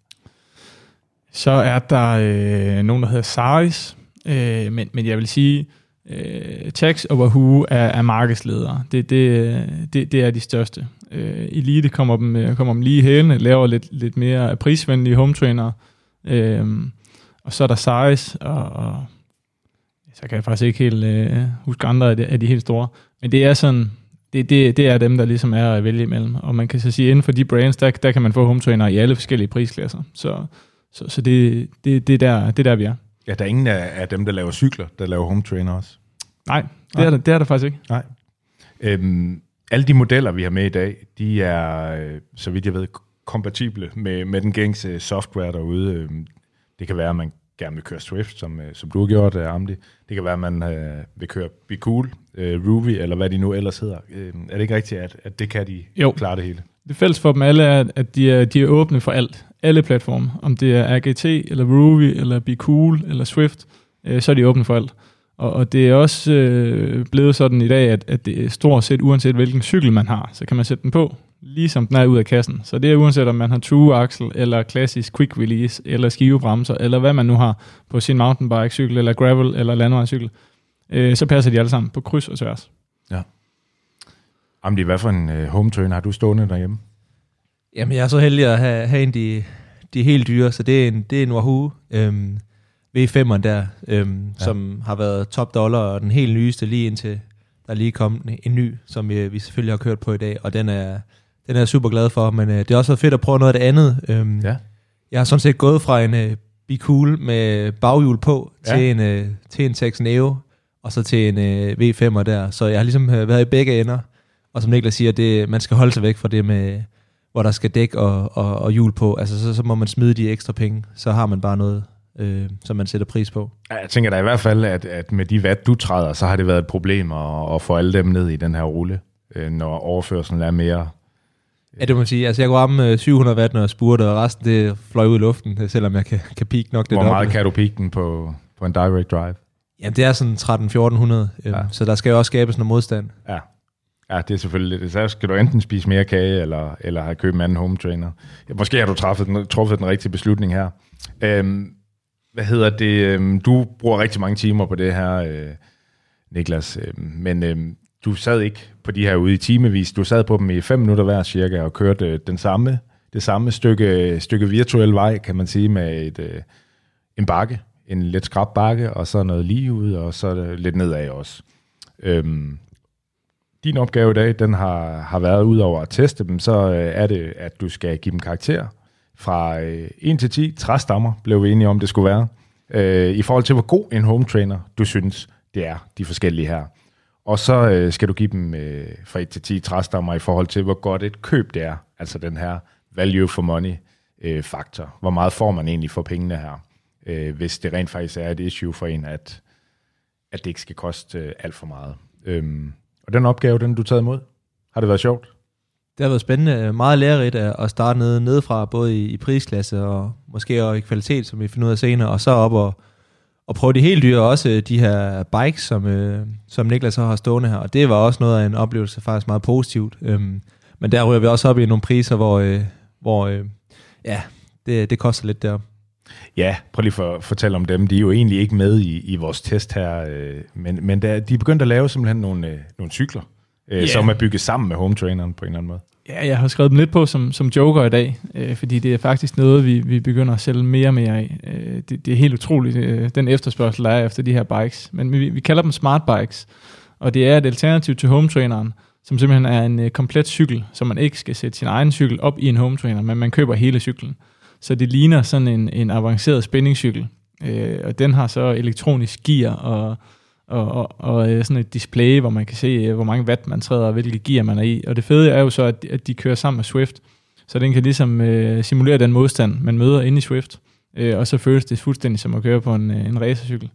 Speaker 5: Så er der øh, nogen, der hedder Saris, øh, men, men jeg vil sige, øh, Tax og Wahoo er, er markedsledere. Det, det, det, det er de største. Øh, Elite kommer dem, øh, kommer dem lige i hælene, laver lidt, lidt mere prisvenlige home trainer. Øh, og så er der Size, og, og så kan jeg faktisk ikke helt øh, huske andre af de, af de helt store. Men det er sådan, det, det, det er dem, der ligesom er at vælge imellem. Og man kan så sige, at inden for de brands, der, der kan man få home trainer i alle forskellige prisklasser. Så, så, så det, det, det, er der, det er der, vi er.
Speaker 2: Ja, der er ingen af, af dem, der laver cykler, der laver home trainer også.
Speaker 5: Nej, det, Nej. Er, der, det er der faktisk ikke.
Speaker 2: Nej. Øhm, alle de modeller, vi har med i dag, de er, øh, så vidt jeg ved, kompatible med, med den gængse software derude. Øhm, det kan være, at man gerne vil køre Swift, som, øh, som du har gjort, Amdi. Det kan være, at man uh, vil køre Be Cool, uh, Ruby, eller hvad de nu ellers hedder. Uh, er det ikke rigtigt, at, at det kan de jo. klare det hele?
Speaker 5: Det fælles for dem alle er, at de er, de er åbne for alt. Alle platforme. Om det er RGT, eller Ruby, eller Be Cool, eller Swift, uh, så er de åbne for alt. Og, og det er også øh, blevet sådan i dag, at, at det er stort set uanset hvilken cykel man har, så kan man sætte den på, ligesom den er ud af kassen. Så det er uanset om man har true axle, eller klassisk quick release, eller skivebremser, eller hvad man nu har på sin mountainbike cykel, eller gravel, eller landevejscykel. Øh, så passer de alle sammen på kryds og tværs.
Speaker 2: Ja. Amdi, hvad for en øh, home trainer har du stående derhjemme?
Speaker 3: Jamen, jeg er så heldig at have, have en de, de helt dyre, så det er en, det er en Wahoo. Øhm, V5'eren der, øhm, ja. som har været top dollar, og den helt nyeste lige indtil der er lige kommet en, ny, som vi, vi selvfølgelig har kørt på i dag, og den er, den er jeg super glad for, men øh, det er også fedt at prøve noget af det andet. Øhm, ja. Jeg har sådan set gået fra en øh, Be Cool med baghjul på, ja. til, en, øh, til en Tex Neo, og så til en øh, V5'er der, så jeg har ligesom øh, været i begge ender, og som Niklas siger, det, man skal holde sig væk fra det med, hvor der skal dæk og, og, og hjul på, altså så, så må man smide de ekstra penge, så har man bare noget, øh, som man sætter pris på.
Speaker 2: Jeg tænker da i hvert fald, at, at med de watt, du træder, så har det været et problem at, at få alle dem ned i den her rulle, øh, når overførselen er mere...
Speaker 3: Ja, det må man sige. Altså, jeg går ramme 700 watt, når jeg spurgte, og resten det fløj ud i luften, selvom jeg kan, kan peak nok det
Speaker 2: Hvor meget kan du peak den på, på en direct drive?
Speaker 3: Jamen, det er sådan 13-1400, øh, ja. så der skal jo også skabes noget modstand.
Speaker 2: Ja. Ja, det er selvfølgelig lidt. Så skal du enten spise mere kage, eller, eller have købt en anden home trainer. Ja, måske har du truffet den, truffet den rigtige beslutning her. Øhm, hvad hedder det? Øh, du bruger rigtig mange timer på det her, øh, Niklas, øh, men øh, du sad ikke på de her ude i timevis. Du sad på dem i fem minutter hver cirka og kørte øh, den samme, det samme stykke, stykke virtuel vej, kan man sige, med et, øh, en bakke, en lidt skrab bakke, og så noget lige ud, og så lidt nedad også. Øhm, din opgave i dag, den har, har været ud over at teste dem, så øh, er det, at du skal give dem karakter fra øh, 1 til 10 træstammer, blev vi enige om, det skulle være, øh, i forhold til, hvor god en home trainer du synes, det er, de forskellige her. Og så øh, skal du give dem øh, fra 1 til 10 træstammer i forhold til, hvor godt et køb det er, altså den her value for money øh, faktor. Hvor meget får man egentlig for pengene her, øh, hvis det rent faktisk er et issue for en, at, at det ikke skal koste øh, alt for meget. Øhm, og den opgave, den du taget imod, har det været sjovt?
Speaker 3: Det har været spændende, meget lærerigt at starte nede, nedefra, både i, i prisklasse og måske også i kvalitet, som vi finder ud af senere, og så op og, og prøve de helt dyre, også de her bikes, som, øh, som Niklas så har stående her, og det var også noget af en oplevelse, faktisk meget positivt. Øhm, men der ryger vi også op i nogle priser, hvor, øh, hvor øh, ja, det, det koster lidt der.
Speaker 2: Ja, prøv lige for at fortælle om dem. De er jo egentlig ikke med i, i vores test her, øh, men, men der, de er begyndt at lave simpelthen nogle, øh, nogle cykler, øh, yeah. som er bygget sammen med home traineren på en eller anden måde.
Speaker 5: Ja, jeg har skrevet dem lidt på som, som joker i dag, øh, fordi det er faktisk noget, vi, vi begynder at sælge mere og mere af. Øh, det, det er helt utroligt, øh, den efterspørgsel, der er efter de her bikes. Men vi, vi kalder dem smart bikes, og det er et alternativ til home traineren, som simpelthen er en øh, komplet cykel, så man ikke skal sætte sin egen cykel op i en home trainer, men man køber hele cyklen. Så det ligner sådan en, en avanceret spændingscykel, øh, og den har så elektronisk gear og og, og, og øh, sådan et display, hvor man kan se, øh, hvor mange watt man træder, og hvilke gear man er i. Og det fede er jo så, at, at de kører sammen med Swift, så den kan ligesom øh, simulere den modstand, man møder inde i Swift, øh, og så føles det fuldstændig som at køre på en, øh, en racercykel.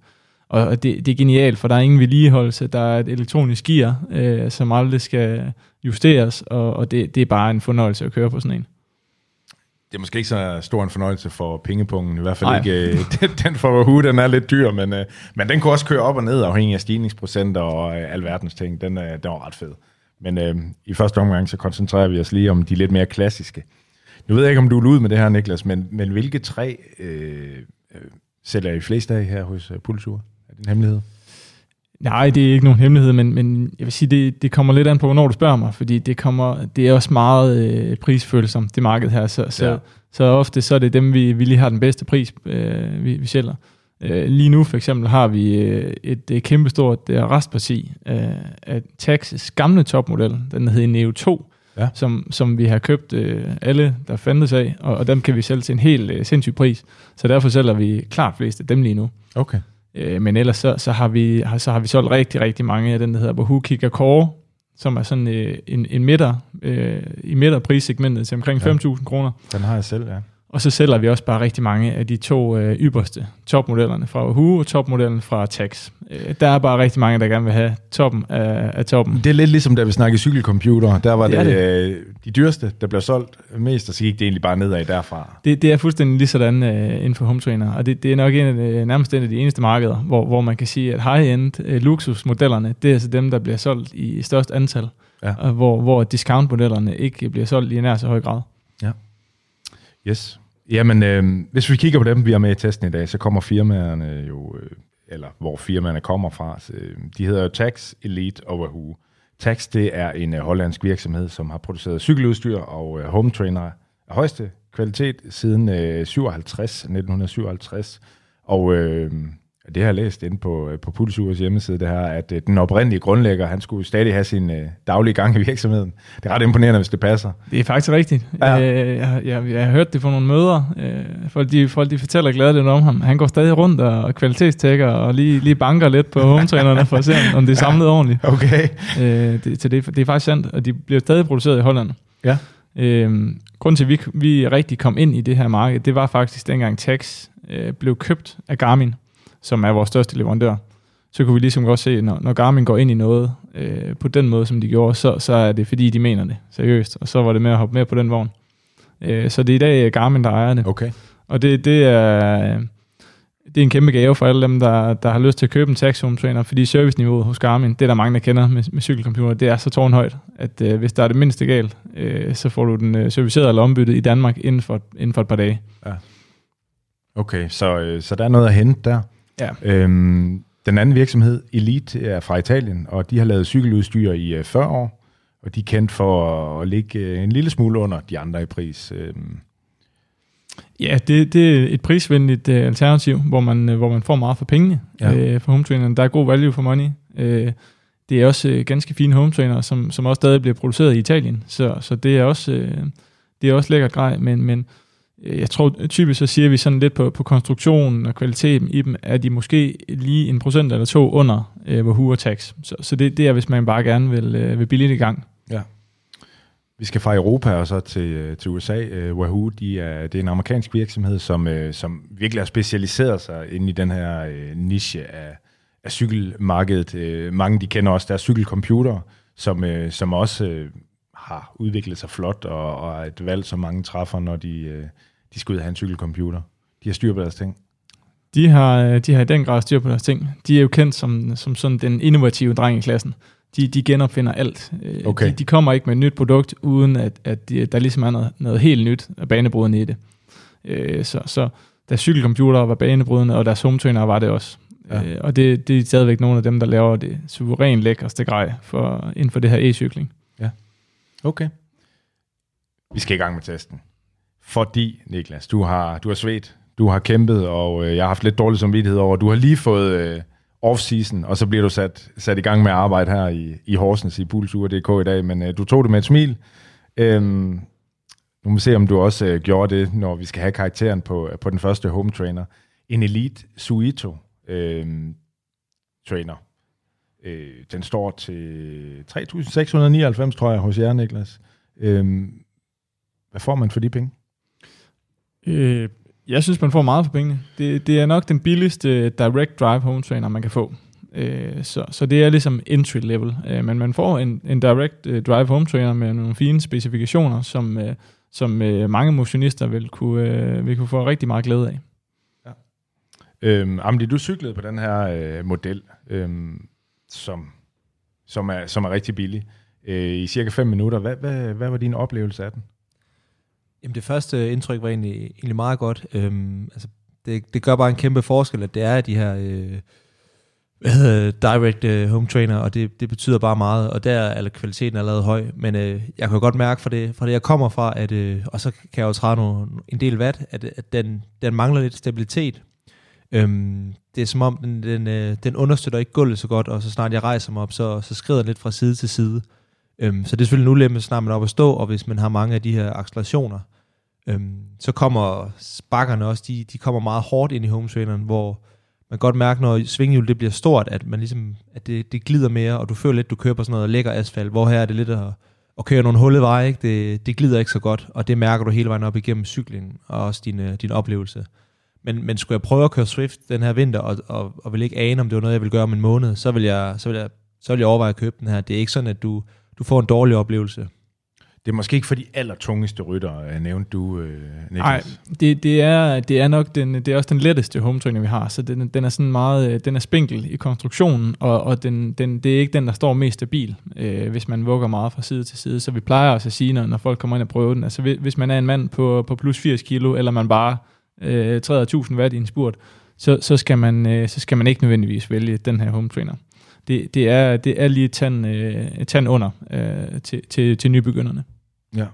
Speaker 5: Og det, det er genialt, for der er ingen vedligeholdelse, der er et elektronisk gear, øh, som aldrig skal justeres, og, og det, det er bare en fornøjelse at køre på sådan en
Speaker 2: det er måske ikke så stor en fornøjelse for pengepungen, i hvert fald Ej. ikke. Øh, [laughs] den, den for Wahoo, den er lidt dyr, men, øh, men den kunne også køre op og ned, afhængig af stigningsprocenter og øh, alverdens ting. Den, øh, den var ret fed. Men øh, i første omgang, så koncentrerer vi os lige om de lidt mere klassiske. Nu ved jeg ikke, om du er ud med det her, Niklas, men, men hvilke tre øh, øh, sælger I flest af her hos uh, Pulsur? Er det en hemmelighed?
Speaker 5: Nej, det er ikke nogen hemmelighed, men, men jeg vil sige, det, det kommer lidt an på, hvornår du spørger mig, fordi det, kommer, det er også meget øh, prisfølsomt, det marked her. Så, så,
Speaker 2: Ja.
Speaker 5: så ofte så er det dem, vi, vi lige har den bedste pris, øh, vi, vi sælger. Øh, lige nu for eksempel har vi øh, et øh, kæmpestort øh, restparti øh, af Taxis gamle topmodel, den hedder Neo 2,
Speaker 2: Ja.
Speaker 5: som, som vi har købt øh, alle, der fandtes af, og, og dem kan vi sælge til en helt øh, sindssyg pris. Så derfor sælger vi klart flest af dem lige nu.
Speaker 2: Okay.
Speaker 5: Øh, men ellers så, så, har vi, har, så har vi solgt rigtig, rigtig mange af den, der hedder Wahoo Kigger Core, som er sådan øh, en, en midter, øh, i midterprissegmentet til omkring
Speaker 2: ja.
Speaker 5: 5.000 kroner.
Speaker 2: Den har jeg selv, ja.
Speaker 5: Og så sælger vi også bare rigtig mange af de to øh, ypperste topmodellerne fra Wahoo og topmodellen fra Tax. Øh, der er bare rigtig mange, der gerne vil have toppen af, af toppen.
Speaker 2: Det er lidt ligesom, da vi snakkede cykelcomputer. Der var
Speaker 5: Det
Speaker 2: det, det. Øh, de dyreste, der blev solgt mest, og så gik det egentlig bare nedad derfra.
Speaker 5: Det, det er fuldstændig lige sådan øh, inden for home trainer, og det, det er nok en af de, nærmest en af de eneste markeder, hvor, hvor man kan sige, at high-end øh, luksusmodellerne, det er altså dem, der bliver solgt i størst antal,
Speaker 2: Ja.
Speaker 5: og hvor, hvor discountmodellerne ikke bliver solgt i nær så høj grad.
Speaker 2: Yes. Jamen, øh, hvis vi kigger på dem, vi har med i testen i dag, så kommer firmaerne jo, øh, eller hvor firmaerne kommer fra. Så, øh, de hedder jo Tax, Elite og Wahoo. Tax, det er en øh, hollandsk virksomhed, som har produceret cykeludstyr og øh, home trainer af højeste kvalitet siden øh, 57, 1957. Og øh, det har jeg læst inde på, øh, på Pulsurs hjemmeside, det her, at øh, den oprindelige grundlægger, han skulle stadig have sin øh, daglige gang i virksomheden. Det er ret imponerende, hvis det passer.
Speaker 5: Det er faktisk rigtigt.
Speaker 2: Ja.
Speaker 5: Ja. Øh, jeg, jeg, jeg har hørt det på nogle møder. Øh, folk, de, folk de fortæller glædeligt om ham. Han går stadig rundt og, kvalitetstækker og lige, lige banker lidt på hometrænerne for at se, om- det er [laughs] samlet ordentligt.
Speaker 2: Okay.
Speaker 5: Øh, det, så det, det er faktisk sandt, og de bliver stadig produceret i Holland.
Speaker 2: Ja.
Speaker 5: Øhm, grunden til, at vi, vi rigtig kom ind i det her marked, det var faktisk dengang Tax øh, blev købt af Garmin, som er vores største leverandør. Så kunne vi ligesom godt se, når, når Garmin går ind i noget øh, på den måde, som de gjorde, så, så er det fordi, de mener det seriøst. Og så var det med at hoppe med på den vogn. Øh, så det er i dag Garmin, der ejer det.
Speaker 2: Okay.
Speaker 5: Og det, det, er, det er en kæmpe gave for alle dem, der, der har lyst til at købe en tax home trainer, fordi serviceniveauet hos Garmin, det er der mange, der kender med, med cykelcomputer, det er så tårnhøjt, at øh, hvis der er det mindste galt, øh, så får du den øh, serviceret eller ombyttet i Danmark inden for, inden for et par dage.
Speaker 2: Okay, så, øh, så der er noget at hente der.
Speaker 5: Ja.
Speaker 2: Øhm, den anden virksomhed, Elite, er fra Italien, og de har lavet cykeludstyr i øh, 40 år, og de er kendt for at ligge øh, en lille smule under de andre i pris. Øhm,
Speaker 5: Ja, det, det er et prisvenligt øh, alternativ, hvor man, øh, hvor man får meget for pengene
Speaker 2: Ja.
Speaker 5: øh, for home traineren. Der er god value for money. Øh, det er også øh, ganske fine home trainer, som, som også stadig bliver produceret i Italien. Så, så det er også øh, det er også lækkert grej, men, men øh, Øh, jeg tror typisk så siger vi sådan lidt på, på konstruktionen og kvaliteten i dem, er de måske lige en procent eller to under øh, Wahoo og Tax. Så, så det, det er, hvis man bare gerne vil, øh, vil billigt i gang. Ja.
Speaker 2: vi skal fra Europa og så til, øh, til USA. Uh, øh, Wahoo, de er, det er en amerikansk virksomhed, som, uh, som virkelig har specialiseret sig inde i den her uh, niche af, af cykelmarkedet. Uh, mange de kender også deres cykelcomputer, som, uh, som også uh, har udviklet sig flot, og, og er et valg, som mange træffer, når de, øh, de skal ud og have en cykelcomputer. De har styr på deres ting.
Speaker 5: De har, øh, de har i den grad styr på deres ting. De er jo kendt som, som sådan den innovative dreng i klassen. De, de genopfinder alt. Øh,
Speaker 2: Okay.
Speaker 5: De, de kommer ikke med et nyt produkt, uden at, at de, der ligesom er noget, noget helt nyt og banebrydende i det. Øh, Så, så deres cykelcomputere var banebrydende, og deres home trainer var det også.
Speaker 2: Ja.
Speaker 5: Ja. Og det, det er stadigvæk nogle af dem, der laver det suverænt lækreste grej for, inden for det her e-cykling.
Speaker 2: Okay. Vi skal i gang med testen. Fordi, Niklas, du har, du har svedt, du har kæmpet, og øh, jeg har haft lidt dårlig samvittighed over, du har lige fået øh, off-season, og så bliver du sat, sat i gang med at arbejde her i, i Horsens i Pulsur.dk i dag, men øh, du tog det med et smil. Øhm, nu må vi se, om du også øh, gjorde det, når vi skal have karakteren på, øh, på den første home trainer. En Elite Suito øh, trainer. Øh, den står til 3.699, tror jeg, hos jer, Niklas. Øh, hvad får man for de penge?
Speaker 5: Øh, jeg synes, man får meget for pengene. Det, det er nok den billigste direct drive home trainer, man kan få. Øh, så, så det er ligesom entry level. Øh, men man får en, en direct øh, drive home trainer med nogle fine specifikationer, som, øh, som øh, mange motionister vil kunne, øh, vil kunne få rigtig meget glæde af.
Speaker 2: Øhm, Amdi, du cyklede på den her øh, model, øhm, som, som, er, som er rigtig billig, øh, i cirka 5 minutter. Hvad, hvad, hvad var din oplevelse af den?
Speaker 3: Jamen det første indtryk var egentlig, egentlig meget godt. Øhm, altså, det, det gør bare en kæmpe forskel, at det er de her øh, hvad hedder, direct øh, home trainer, og det, det betyder bare meget, og der er kvaliteten allerede høj, men øh, jeg kan jo godt mærke fra det, fra det jeg kommer fra, at, øh, og så kan jeg jo træde nogle, en del vat, at, at den, den mangler lidt stabilitet. Øhm, det er som om, den, den, øh, den understøtter ikke gulvet så godt, og så snart jeg rejser mig op, så, så skrider den lidt fra side til side. Øhm, så det er selvfølgelig en ulempe, snart man er op at stå, og hvis man har mange af de her accelerationer, øhm, så kommer sparkerne også, de, de kommer meget hårdt ind i home traineren, hvor man godt mærke, når svinghjulet det bliver stort, at, man ligesom, at det, det glider mere, og du føler lidt, du kører på sådan noget lækker asfalt, hvor her er det lidt at, at køre nogle hullede veje, ikke? Det, det glider ikke så godt, og det mærker du hele vejen op igennem cyklingen, og også din, øh, din oplevelse. Men, men skulle jeg prøve at køre Swift den her vinter, og, og, og vil ikke ane, om det var noget, jeg vil gøre om en måned, så vil jeg, så vil jeg, så vil jeg overveje at købe den her. Det er ikke sådan, at du, du får en dårlig oplevelse.
Speaker 2: Det er måske ikke for de allertungeste rytter, nævnte du, øh, Niklas.
Speaker 5: Nej, det, det, er, det er nok den, det er også den letteste home trainer, vi har. Så den, den er sådan meget, øh, den er spinkel i konstruktionen, og, og den, den, det er ikke den, der står mest stabil, øh, hvis man vugger meget fra side til side. Så vi plejer også at sige, når, når folk kommer ind og prøver den, altså hvis man er en mand på, på plus 80 kilo, eller man bare øh, træder 1000 watt i en spurt, så, så, skal man, øh, så skal man ikke nødvendigvis vælge den her home trainer. Det, det, er, det er lige tand, øh, tand under øh, til, til, til nybegynderne.
Speaker 2: Ja.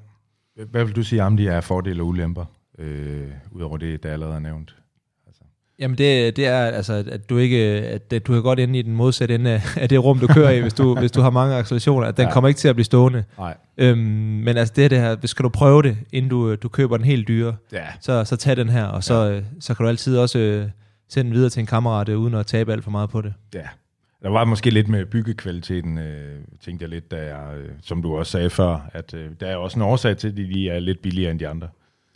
Speaker 2: Hvad vil du sige om de er fordele og ulemper, øh, udover det, der allerede er nævnt?
Speaker 3: Jamen det, det er altså, at du ikke, at du kan godt ende i den modsatte ende af det rum, du kører i, hvis du, hvis du har mange accelerationer. At den ja. kommer ikke til at blive stående.
Speaker 2: Nej.
Speaker 3: Øhm, men altså det, det her, skal du prøve det, inden du, du køber den helt dyre,
Speaker 2: ja.
Speaker 3: så, så tag den her, og så, ja. så kan du altid også øh, sende den videre til en kammerat, øh, uden at tabe alt for meget på det.
Speaker 2: Ja. Der var måske lidt med byggekvaliteten, øh, tænkte jeg lidt, da jeg, øh, som du også sagde før, at øh, der er også en årsag til, at de er lidt billigere end de andre.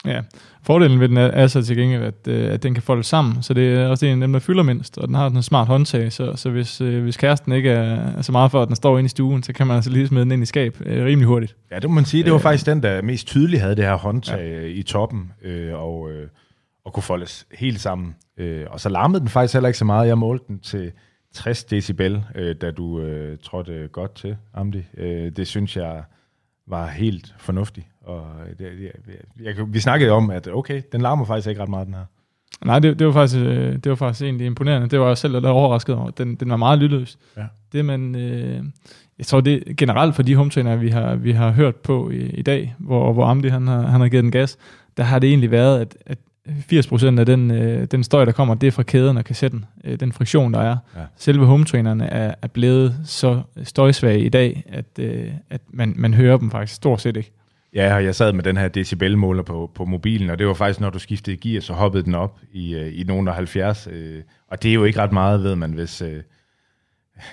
Speaker 5: Ja, fordelen ved den er, er så til gengæld, at, øh, at den kan folde sammen, så det er også en af dem, der fylder mindst, og den har en smart håndtag, så, så hvis, øh, hvis kæresten ikke er, er så meget for, at den står inde i stuen, så kan man altså lige smide den ind i skab øh, rimelig hurtigt.
Speaker 2: Ja, det må man sige, det var øh, faktisk den, der mest tydeligt havde det her håndtag ja. i toppen, øh, og, øh, og kunne foldes helt sammen. Øh, og så larmede den faktisk heller ikke så meget, jeg målte den til 60 decibel, øh, da du øh, trådte godt til, Amdi. Øh, det synes jeg var helt fornuftigt. Og det, jeg, jeg, jeg, vi snakkede om, at okay, den larmer faktisk ikke ret meget, den her.
Speaker 5: Nej, det, det, var faktisk, øh, det var faktisk egentlig imponerende. Det var jeg selv lidt overrasket over. Den, den var meget lydløs.
Speaker 2: Ja.
Speaker 5: Det man, øh, jeg tror det generelt for de hometrainer, vi har, vi har hørt på i, i dag, hvor, hvor Amdi han har, han har givet den gas, der har det egentlig været, at, at 80% af den, øh, den støj, der kommer, det er fra kæden og kassetten. Øh, den friktion, der er. Ja. Selve hometrainerne er, er blevet så støjsvage i dag, at, øh, at man, man hører dem faktisk stort set ikke.
Speaker 2: Ja, og jeg sad med den her decibelmåler på, på mobilen, og det var faktisk, når du skiftede gear, så hoppede den op i, øh, i nogen af 70. Øh, og det er jo ikke ret meget, ved man, hvis, øh,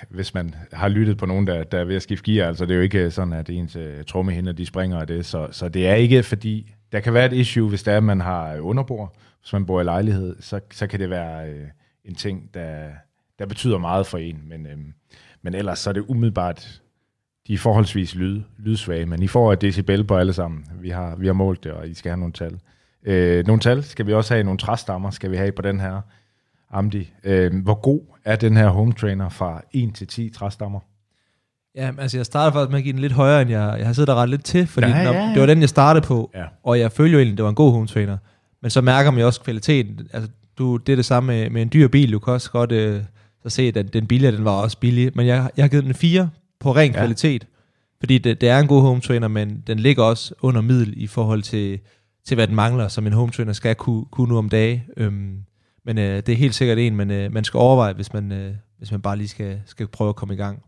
Speaker 2: hvis man har lyttet på nogen, der, der er ved at skifte gear. Altså, det er jo ikke øh, sådan, at ens øh, trommehinder, de springer af det. Så, så det er ikke fordi, der kan være et issue, hvis det er, at man har øh, underbord. Hvis man bor i lejlighed, så, så kan det være øh, en ting, der, der betyder meget for en. Men, øh, men ellers så er det umiddelbart, de er forholdsvis lyd, lydsvage, men I får et decibel på alle sammen. Vi har, vi har målt det, og I skal have nogle tal. Øh, nogle tal skal vi også have, nogle træstammer skal vi have på den her Amdi. Øh, hvor god er den her home trainer fra 1 til 10 træstammer?
Speaker 3: Ja, altså jeg startede faktisk med at give den lidt højere, end jeg, jeg har siddet der ret lidt til, fordi ja, ja, ja. det var den, jeg startede på, ja. og jeg følte jo egentlig, det var en god home trainer. Men så mærker man jo også kvaliteten. Altså, du, det er det samme med, med en dyr bil. Du kan også godt øh, så se, at den, den den var også billig. Men jeg, jeg har givet den 4 på ren ja. kvalitet. Fordi det, det er en god home trainer, men den ligger også under middel i forhold til, til hvad den mangler, som en home trainer skal kunne, kunne nu om dage. Øhm, men øh, det er helt sikkert en, man, øh, man skal overveje, hvis man, øh, hvis man bare lige skal, skal prøve at komme i gang.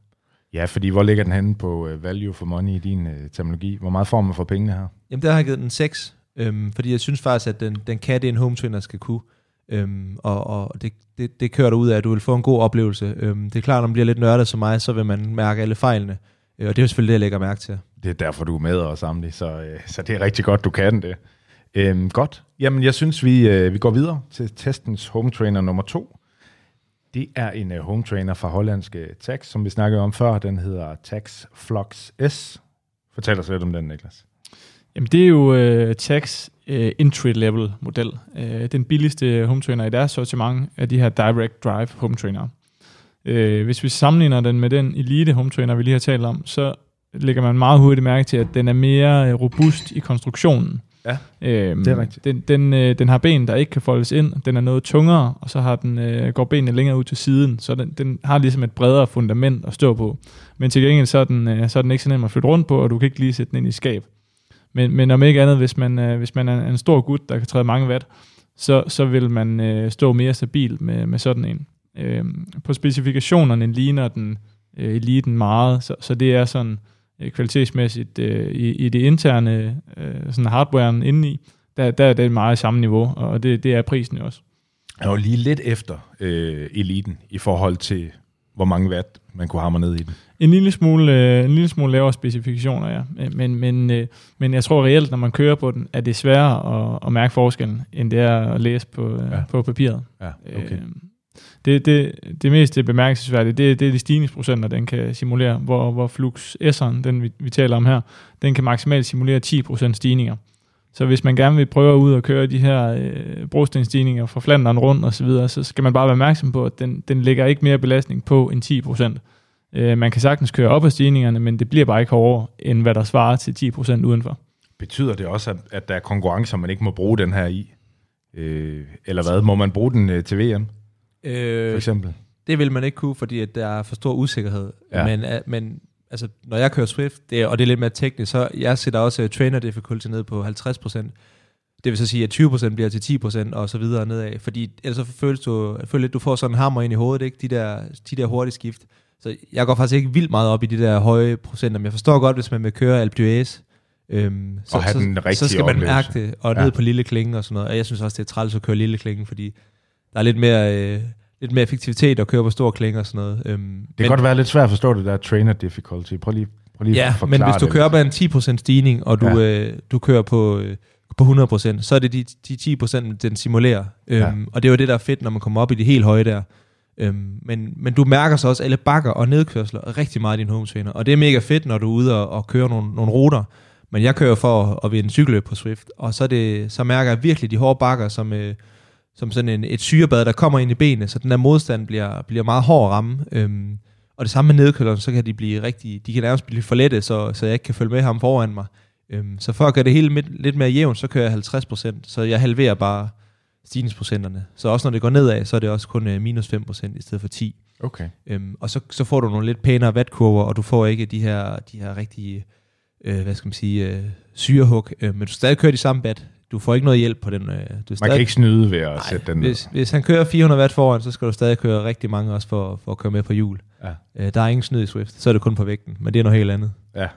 Speaker 2: Ja, fordi hvor ligger den henne på uh, value for money i din uh, terminologi? Hvor meget får man for pengene her?
Speaker 3: Jamen, der har jeg givet den 6, øhm, fordi jeg synes faktisk, at den, den kan det, en home trainer skal kunne. Øhm, og og det, det, det kører dig ud af, at du vil få en god oplevelse. Øhm, det er klart, når man bliver lidt nørdet som mig, så vil man mærke alle fejlene. Øh, og det er jo selvfølgelig det, jeg lægger mærke til.
Speaker 2: Det er derfor, du er med os, Amli, så, øh, så det er rigtig godt, du kan det. Øhm, godt. Jamen, jeg synes, vi, øh, vi går videre til testens home trainer nummer to. Det er en uh, home trainer fra hollandske øh, Tax, som vi snakkede om før. Den hedder Tax Flux S. Fortæl os lidt om den, Niklas.
Speaker 5: Jamen, det er jo uh, Tax uh, entry-level model. Uh, den billigste home trainer i deres sortiment er de her direct drive home trainer. Uh, hvis vi sammenligner den med den elite home trainer, vi lige har talt om, så lægger man meget hurtigt mærke til, at den er mere robust i konstruktionen.
Speaker 2: Ja,
Speaker 5: øhm,
Speaker 2: det er rigtigt.
Speaker 5: Den, den, øh, den har ben, der ikke kan foldes ind. Den er noget tungere, og så har den, øh, går benene længere ud til siden. Så den, den har ligesom et bredere fundament at stå på. Men til gengæld så er, den, øh, så er den ikke så nem at flytte rundt på, og du kan ikke lige sætte den ind i skab. Men, men om ikke andet, hvis man, øh, hvis man er en stor gut, der kan træde mange watt, så, så vil man øh, stå mere stabil med, med sådan en. Øh, på specifikationerne ligner den øh, eliten meget, så, så det er sådan øh, kvalitetsmæssigt øh, i, i det interne øh, sådan hardwaren indeni, der, der er det meget samme niveau, og det, det er prisen jo også.
Speaker 2: Jeg var lige lidt efter øh, eliten i forhold til, hvor mange watt man kunne hamre ned i den.
Speaker 5: En lille smule, øh, en lille smule lavere specifikationer, ja. Men, men, øh, men jeg tror reelt, når man kører på den, er det sværere at, at mærke forskellen, end det er at læse på,
Speaker 2: ja.
Speaker 5: På papiret.
Speaker 2: Ja, okay.
Speaker 5: Øh, det, det, det mest bemærkelsesværdige, det, det er de stigningsprocenter, den kan simulere, hvor, hvor Flux S'eren, den vi, vi taler om her, den kan maksimalt simulere 10% stigninger. Så hvis man gerne vil prøve ud og køre de her øh, brostenstigninger fra Flandern rundt og så videre, så skal man bare være opmærksom på, at den, den lægger ikke mere belastning på end 10%. Øh, man kan sagtens køre op ad stigningerne, men det bliver bare ikke hårdere, end hvad der svarer til 10% udenfor.
Speaker 2: Betyder det også, at, at der er konkurrencer, man ikke må bruge den her i? Øh, eller hvad? Må man bruge den øh, til VM, for
Speaker 3: Øh,
Speaker 2: eksempel?
Speaker 3: det vil man ikke kunne, fordi at der er for stor usikkerhed.
Speaker 2: Ja.
Speaker 3: Ja. Men, øh, men altså, når jeg kører Swift, det og det er lidt mere teknisk, så jeg sætter også uh, trainer difficulty ned på 50%. Det vil så sige, at 20% bliver til 10% og så videre nedad. Fordi ellers så føles du, jeg føler lidt, du får sådan en hammer ind i hovedet, ikke? De der, de der hurtige skift. Så jeg går faktisk ikke vildt meget op i de der høje procenter, men jeg forstår godt, hvis man vil køre Alpe d'Huez, øhm, så,
Speaker 2: Og have
Speaker 3: så,
Speaker 2: den
Speaker 3: så skal man
Speaker 2: oplevelse.
Speaker 3: mærke det, og
Speaker 2: Ja.
Speaker 3: ned på lille klinge og sådan noget. Og jeg synes også, det er træls at køre lille klinge, fordi der er lidt mere, øh, lidt mere effektivitet at køre på store klinger og sådan noget. Øhm,
Speaker 2: Det kan godt være lidt svært at forstå det der trainer difficulty. Prøv lige, prøv lige
Speaker 3: Ja,
Speaker 2: at forklare
Speaker 3: men hvis du
Speaker 2: det.
Speaker 3: kører ad en 10% stigning, og du,
Speaker 2: Ja.
Speaker 3: øh, du kører på, øh, på 100%, så er det de, de 10%, den simulerer. Øhm,
Speaker 2: Ja.
Speaker 3: Og det er jo det, der er fedt, når man kommer op i de helt høje der. Øhm, men, men du mærker så også alle bakker og nedkørsler rigtig meget i din home trainer. Og det er mega fedt, når du er ude og, og kører nogle, nogle ruter. Men jeg kører for at, at vinde cykelløb på Swift, og så, det, så mærker jeg virkelig de hårde bakker, som, øh, som sådan en, et syrebad, der kommer ind i benene, så den der modstand bliver, bliver meget hård at ramme. Øhm, og det samme med nedkøleren, så kan de blive rigtig, de kan nærmest blive for lette, så, så jeg ikke kan følge med ham foran mig. Øhm, så for at gøre det hele mit, lidt mere jævnt, så kører jeg 50%, så jeg halverer bare stigningsprocenterne. Så også når det går nedad, så er det også kun øh, minus 5% i stedet for 10.
Speaker 2: Okay.
Speaker 3: Øhm, og så, så får du nogle lidt pænere vatkurver, og du får ikke de her, de her rigtige, øh, hvad skal man sige, øh, syrehug, øh, men du stadig kører de samme bat. Du får ikke noget hjælp på den. Øh, du
Speaker 2: Man
Speaker 3: stadig,
Speaker 2: kan ikke snyde ved at
Speaker 3: Nej,
Speaker 2: sætte den ned.
Speaker 3: hvis, hvis han kører 400 watt foran, så skal du stadig køre rigtig mange også for, for at køre med på hjul.
Speaker 2: Ja.
Speaker 3: Øh, der er ingen snyd i Swift, så er det kun på vægten, men det er noget helt andet.
Speaker 2: Ja,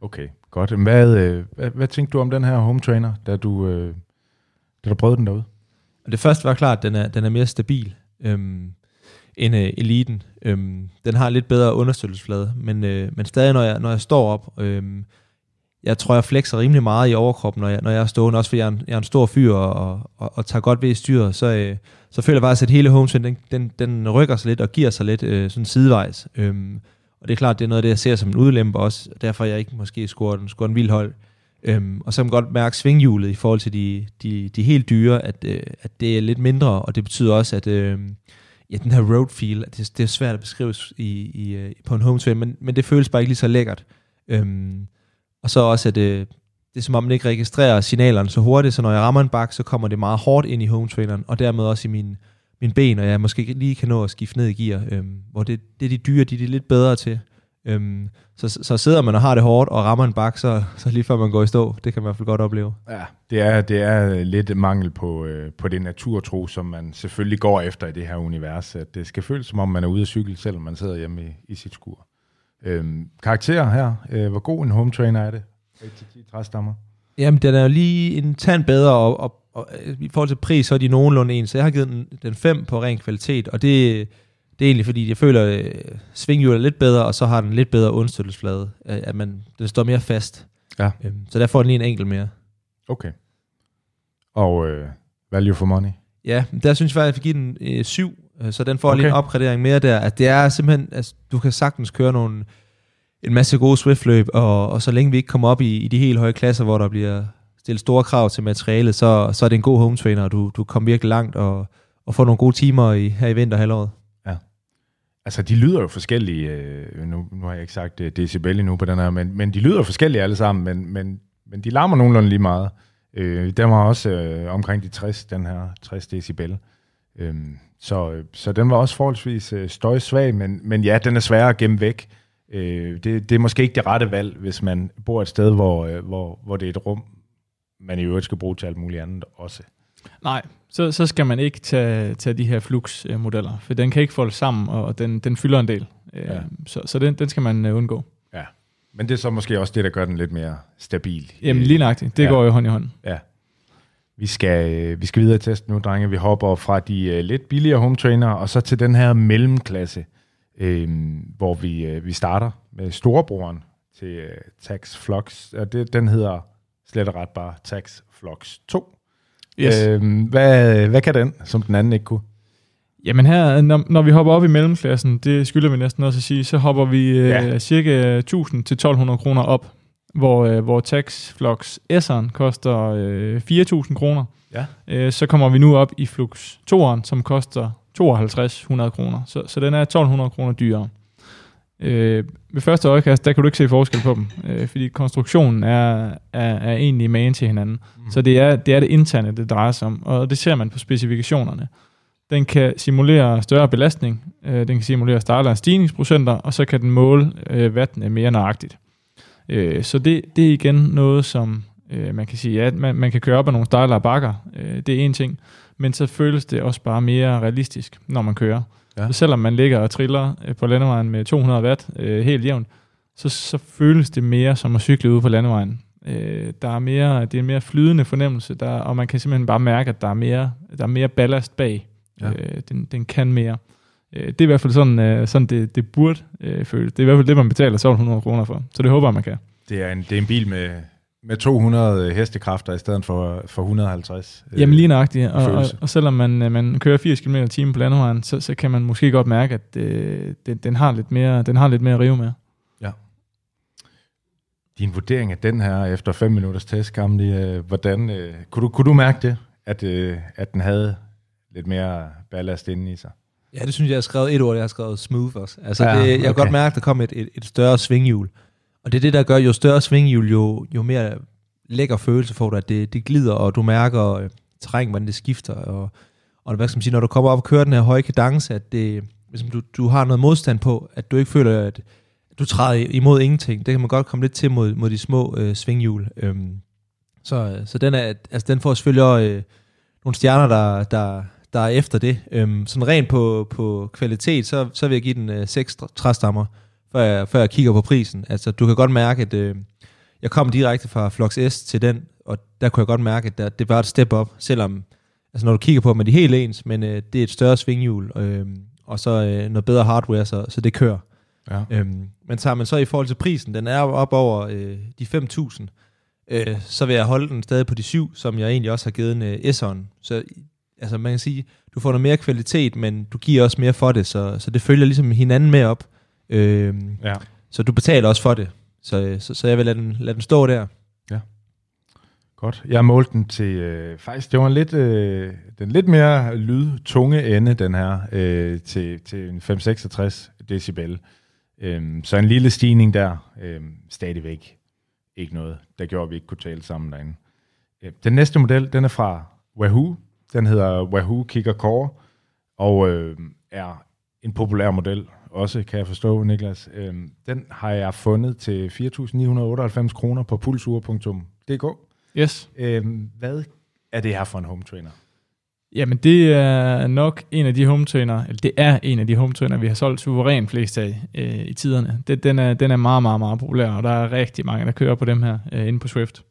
Speaker 2: okay. Godt. Hvad, øh, hvad, hvad tænkte du om den her home trainer, da du, øh, da du prøvede den derude?
Speaker 3: Det første var klart, at den er, den er mere stabil øhm, end øh, Eliten. Øhm, den har lidt bedre understøttelsesflade, men, øh, men stadig, når jeg, når jeg står op, øhm, jeg tror, jeg flexer rimelig meget i overkroppen, når jeg, når jeg er stående, også fordi jeg er en, jeg er en stor fyr og, og, og tager godt ved i styret, så, øh, så føler jeg faktisk, at hele home den, den, den rykker sig lidt og giver sig lidt øh, sådan sidevejs. Øhm, og det er klart, det er noget af det, jeg ser som en udlempe også, og derfor er jeg ikke måske scoret en, scoret en vild hold. Øhm, og så kan man godt mærke svinghjulet i forhold til de, de, de helt dyre, at, øh, at det er lidt mindre, og det betyder også, at øh, ja, den her road feel, at det, det er svært at beskrive i, i, øh, på en home swing, men, men det føles bare ikke lige så lækkert. Øhm, og så også, at øh, det er som om, den ikke registrerer signalerne så hurtigt, så når jeg rammer en bak, så kommer det meget hårdt ind i home traineren, og dermed også i min, min ben, og jeg måske ikke lige kan nå at skifte ned i gear, øhm, hvor det, det er de dyre, de, de er lidt bedre til. Øhm, så, så sidder man og har det hårdt, og rammer en bak, så, så lige før man går i stå, det kan man i hvert fald godt opleve.
Speaker 2: Ja, det er, det er lidt mangel på, øh, på det naturtro, som man selvfølgelig går efter i det her univers. At det skal føles, som om man er ude at cykle, selvom man sidder hjemme i, i sit skur. Øhm, karakter her. Øh, hvor god en home trainer er det? 1-10 træstammer.
Speaker 3: Jamen, den er jo lige en tand bedre, og, og, og øh, i forhold til pris, så er de nogenlunde en, så jeg har givet den, den 5 på ren kvalitet, og det, det er egentlig fordi, jeg føler, at øh, svinghjulet er lidt bedre, og så har den lidt bedre understøttelsesflade, øh, at man, den står mere fast.
Speaker 2: Ja.
Speaker 3: Øhm, så der får den lige en enkelt mere.
Speaker 2: Okay. Og øh, value for money.
Speaker 3: Ja, der synes jeg faktisk, at jeg vil give den øh, 7, øh, så den får okay. lige en opgradering mere der. At det er simpelthen, altså, du kan sagtens køre nogle, en masse gode Swift-løb, og, og så længe vi ikke kommer op i, i de helt høje klasser, hvor der bliver stillet store krav til materialet, så, så er det en god home trainer, og du, du kommer virkelig langt og, og får nogle gode timer i, her i vinterhalvåret.
Speaker 2: Altså, de lyder jo forskellige. Øh, nu, nu har jeg ikke sagt øh, decibel endnu på den her, men, men de lyder forskellige alle sammen, men, men, men de larmer nogenlunde lige meget. Øh, den var også øh, omkring de 60, den her 60 decibel. Øh, så, så den var også forholdsvis øh, støjsvag, men, men ja, den er svær at gemme væk. Øh, det, det er måske ikke det rette valg, hvis man bor et sted, hvor, øh, hvor, hvor det er et rum, man i øvrigt skal bruge til alt muligt andet også.
Speaker 5: Nej, så, så skal man ikke tage, tage de her Flux-modeller, for den kan ikke folde sammen, og den, den fylder en del. Øh,
Speaker 2: Ja.
Speaker 5: Så, så den, den skal man øh, undgå.
Speaker 2: Ja. Men det er så måske også det, der gør den lidt mere stabil.
Speaker 5: Jamen lige nøjagtigt, det
Speaker 2: ja.
Speaker 5: går jo hånd i hånd.
Speaker 2: Ja. Vi skal, øh, vi skal videre i testen nu, drenge. Vi hopper fra de øh, lidt billigere home trainer, og så til den her mellemklasse, øh, hvor vi, øh, vi starter med storebroren til øh, Tax Flux. Og det, den hedder slet og ret bare Tax Flux 2.
Speaker 5: Yes. Øh.
Speaker 2: Hvad, hvad kan den, som den anden ikke kunne?
Speaker 5: Jamen her, når, når vi hopper op i mellemklassen, det skylder vi næsten også at sige, så hopper vi øh,
Speaker 2: ja.
Speaker 5: cirka 1000 til 1200 kroner op, hvor, øh, hvor Taxflux S'eren koster øh, 4000 kroner.
Speaker 2: Ja.
Speaker 5: Øh, så kommer vi nu op i Flux 2'eren, som koster 5200 kroner. Så, så den er 1200 kroner dyrere. Øh, ved første øjekast, der kan du ikke se forskel på dem, øh, fordi konstruktionen er, er, er egentlig magen til hinanden. Mm. Så det er, det er det interne, det drejer sig om, og det ser man på specifikationerne. Den kan simulere større belastning, øh, den kan simulere startere stigningsprocenter, og så kan den måle øh, vattene mere nøjagtigt. Øh, så det, det er igen noget, som øh, man kan sige, ja, man, man kan køre op ad nogle stejlere bakker, øh, det er en ting, men så føles det også bare mere realistisk, når man kører.
Speaker 2: Ja.
Speaker 5: Så selvom man ligger og triller øh, på landevejen med 200 watt øh, helt jævnt, så, så føles det mere som at cykle ude på landevejen. Øh, der er mere, det er en mere flydende fornemmelse, der, og man kan simpelthen bare mærke, at der er mere, der er mere ballast bag.
Speaker 2: Ja.
Speaker 5: Ja. Øh, den, den kan mere. Øh, det er i hvert fald sådan, øh, sådan det, det burde øh, føles. Det er i hvert fald det, man betaler 1200 kroner for. Så det håber jeg, man kan.
Speaker 2: Det er en, det er en bil med, med 200 hestekræfter i stedet for, for 150. øh,
Speaker 5: Jamen lige nøjagtigt, og, og, og selvom man, øh, man kører 80 km i timen på landevejen, så, så kan man måske godt mærke, at øh, den, den, har lidt mere, den har lidt mere at rive med.
Speaker 2: Din vurdering af den her efter 5 minutters test, Gamli, øh, hvordan, øh, kunne, du, kunne du mærke det, at, øh, at den havde lidt mere ballast inde i sig?
Speaker 3: Ja, det synes jeg, jeg har skrevet et ord, jeg har skrevet smooth også. Altså,
Speaker 2: Ja,
Speaker 3: det, jeg kan
Speaker 2: okay.
Speaker 3: godt mærke, at der kom et, et, et større svinghjul. Og det er det, der gør, jo større svinghjul, jo, jo mere lækker følelse får du, at det, det glider, og du mærker øh, terræn, hvordan det skifter. Og, og hvad skal man sige, når du kommer op og kører den her høje kadence, at det, ligesom du, du har noget modstand på, at du ikke føler, at du træder imod ingenting. Det kan man godt komme lidt til mod, mod de små øh, svinghjul. Øhm, så, så den, er, altså, den får selvfølgelig også, øh, nogle stjerner, der, der, der er efter det. Øhm, sådan rent på, på kvalitet, så, så vil jeg give den øh, 6 træstammer, før jeg, før jeg kigger på prisen. Altså, du kan godt mærke, at øh, jeg kom direkte fra Flux S til den, og der kunne jeg godt mærke, at der, det var et step up, selvom, altså når du kigger på dem, er de helt ens, men øh, det er et større svinghjul, øh, og så øh, noget bedre hardware, så, så det kører.
Speaker 2: Ja.
Speaker 3: Øhm, men tager man så i forhold til prisen, den er op over øh, de 5.000, øh, så vil jeg holde den stadig på de 7, som jeg egentlig også har givet en øh, S'eren. Så altså man kan sige, du får noget mere kvalitet, men du giver også mere for det, så, så det følger ligesom hinanden med op. Øh,
Speaker 2: Ja.
Speaker 3: så du betaler også for det. Så, øh, så, så jeg vil lade den, lade den stå der.
Speaker 2: Godt. Jeg målte den til, øh, faktisk, det var en lidt, øh, den lidt mere lydtunge ende, den her, øh, til, til en 566 decibel. Øhm, så en lille stigning der, øhm, stadigvæk ikke noget, der gjorde, at vi ikke kunne tale sammen derinde. Øh, den næste model, den er fra Wahoo. Den hedder Wahoo Kicker Core, og øh, er en populær model, også kan jeg forstå, Niklas. Øhm, den har jeg fundet til 4.998 kroner på pulsur.dk.
Speaker 5: Yes.
Speaker 2: Øhm, hvad er det her for en home trainer?
Speaker 5: Jamen, det er nok en af de home trainer, eller det er en af de home trainer, vi har solgt suveræn flest af øh, i tiderne. Det, den, er, den er meget, meget, meget populær, og der er rigtig mange, der kører på dem her øh, inde på Swift.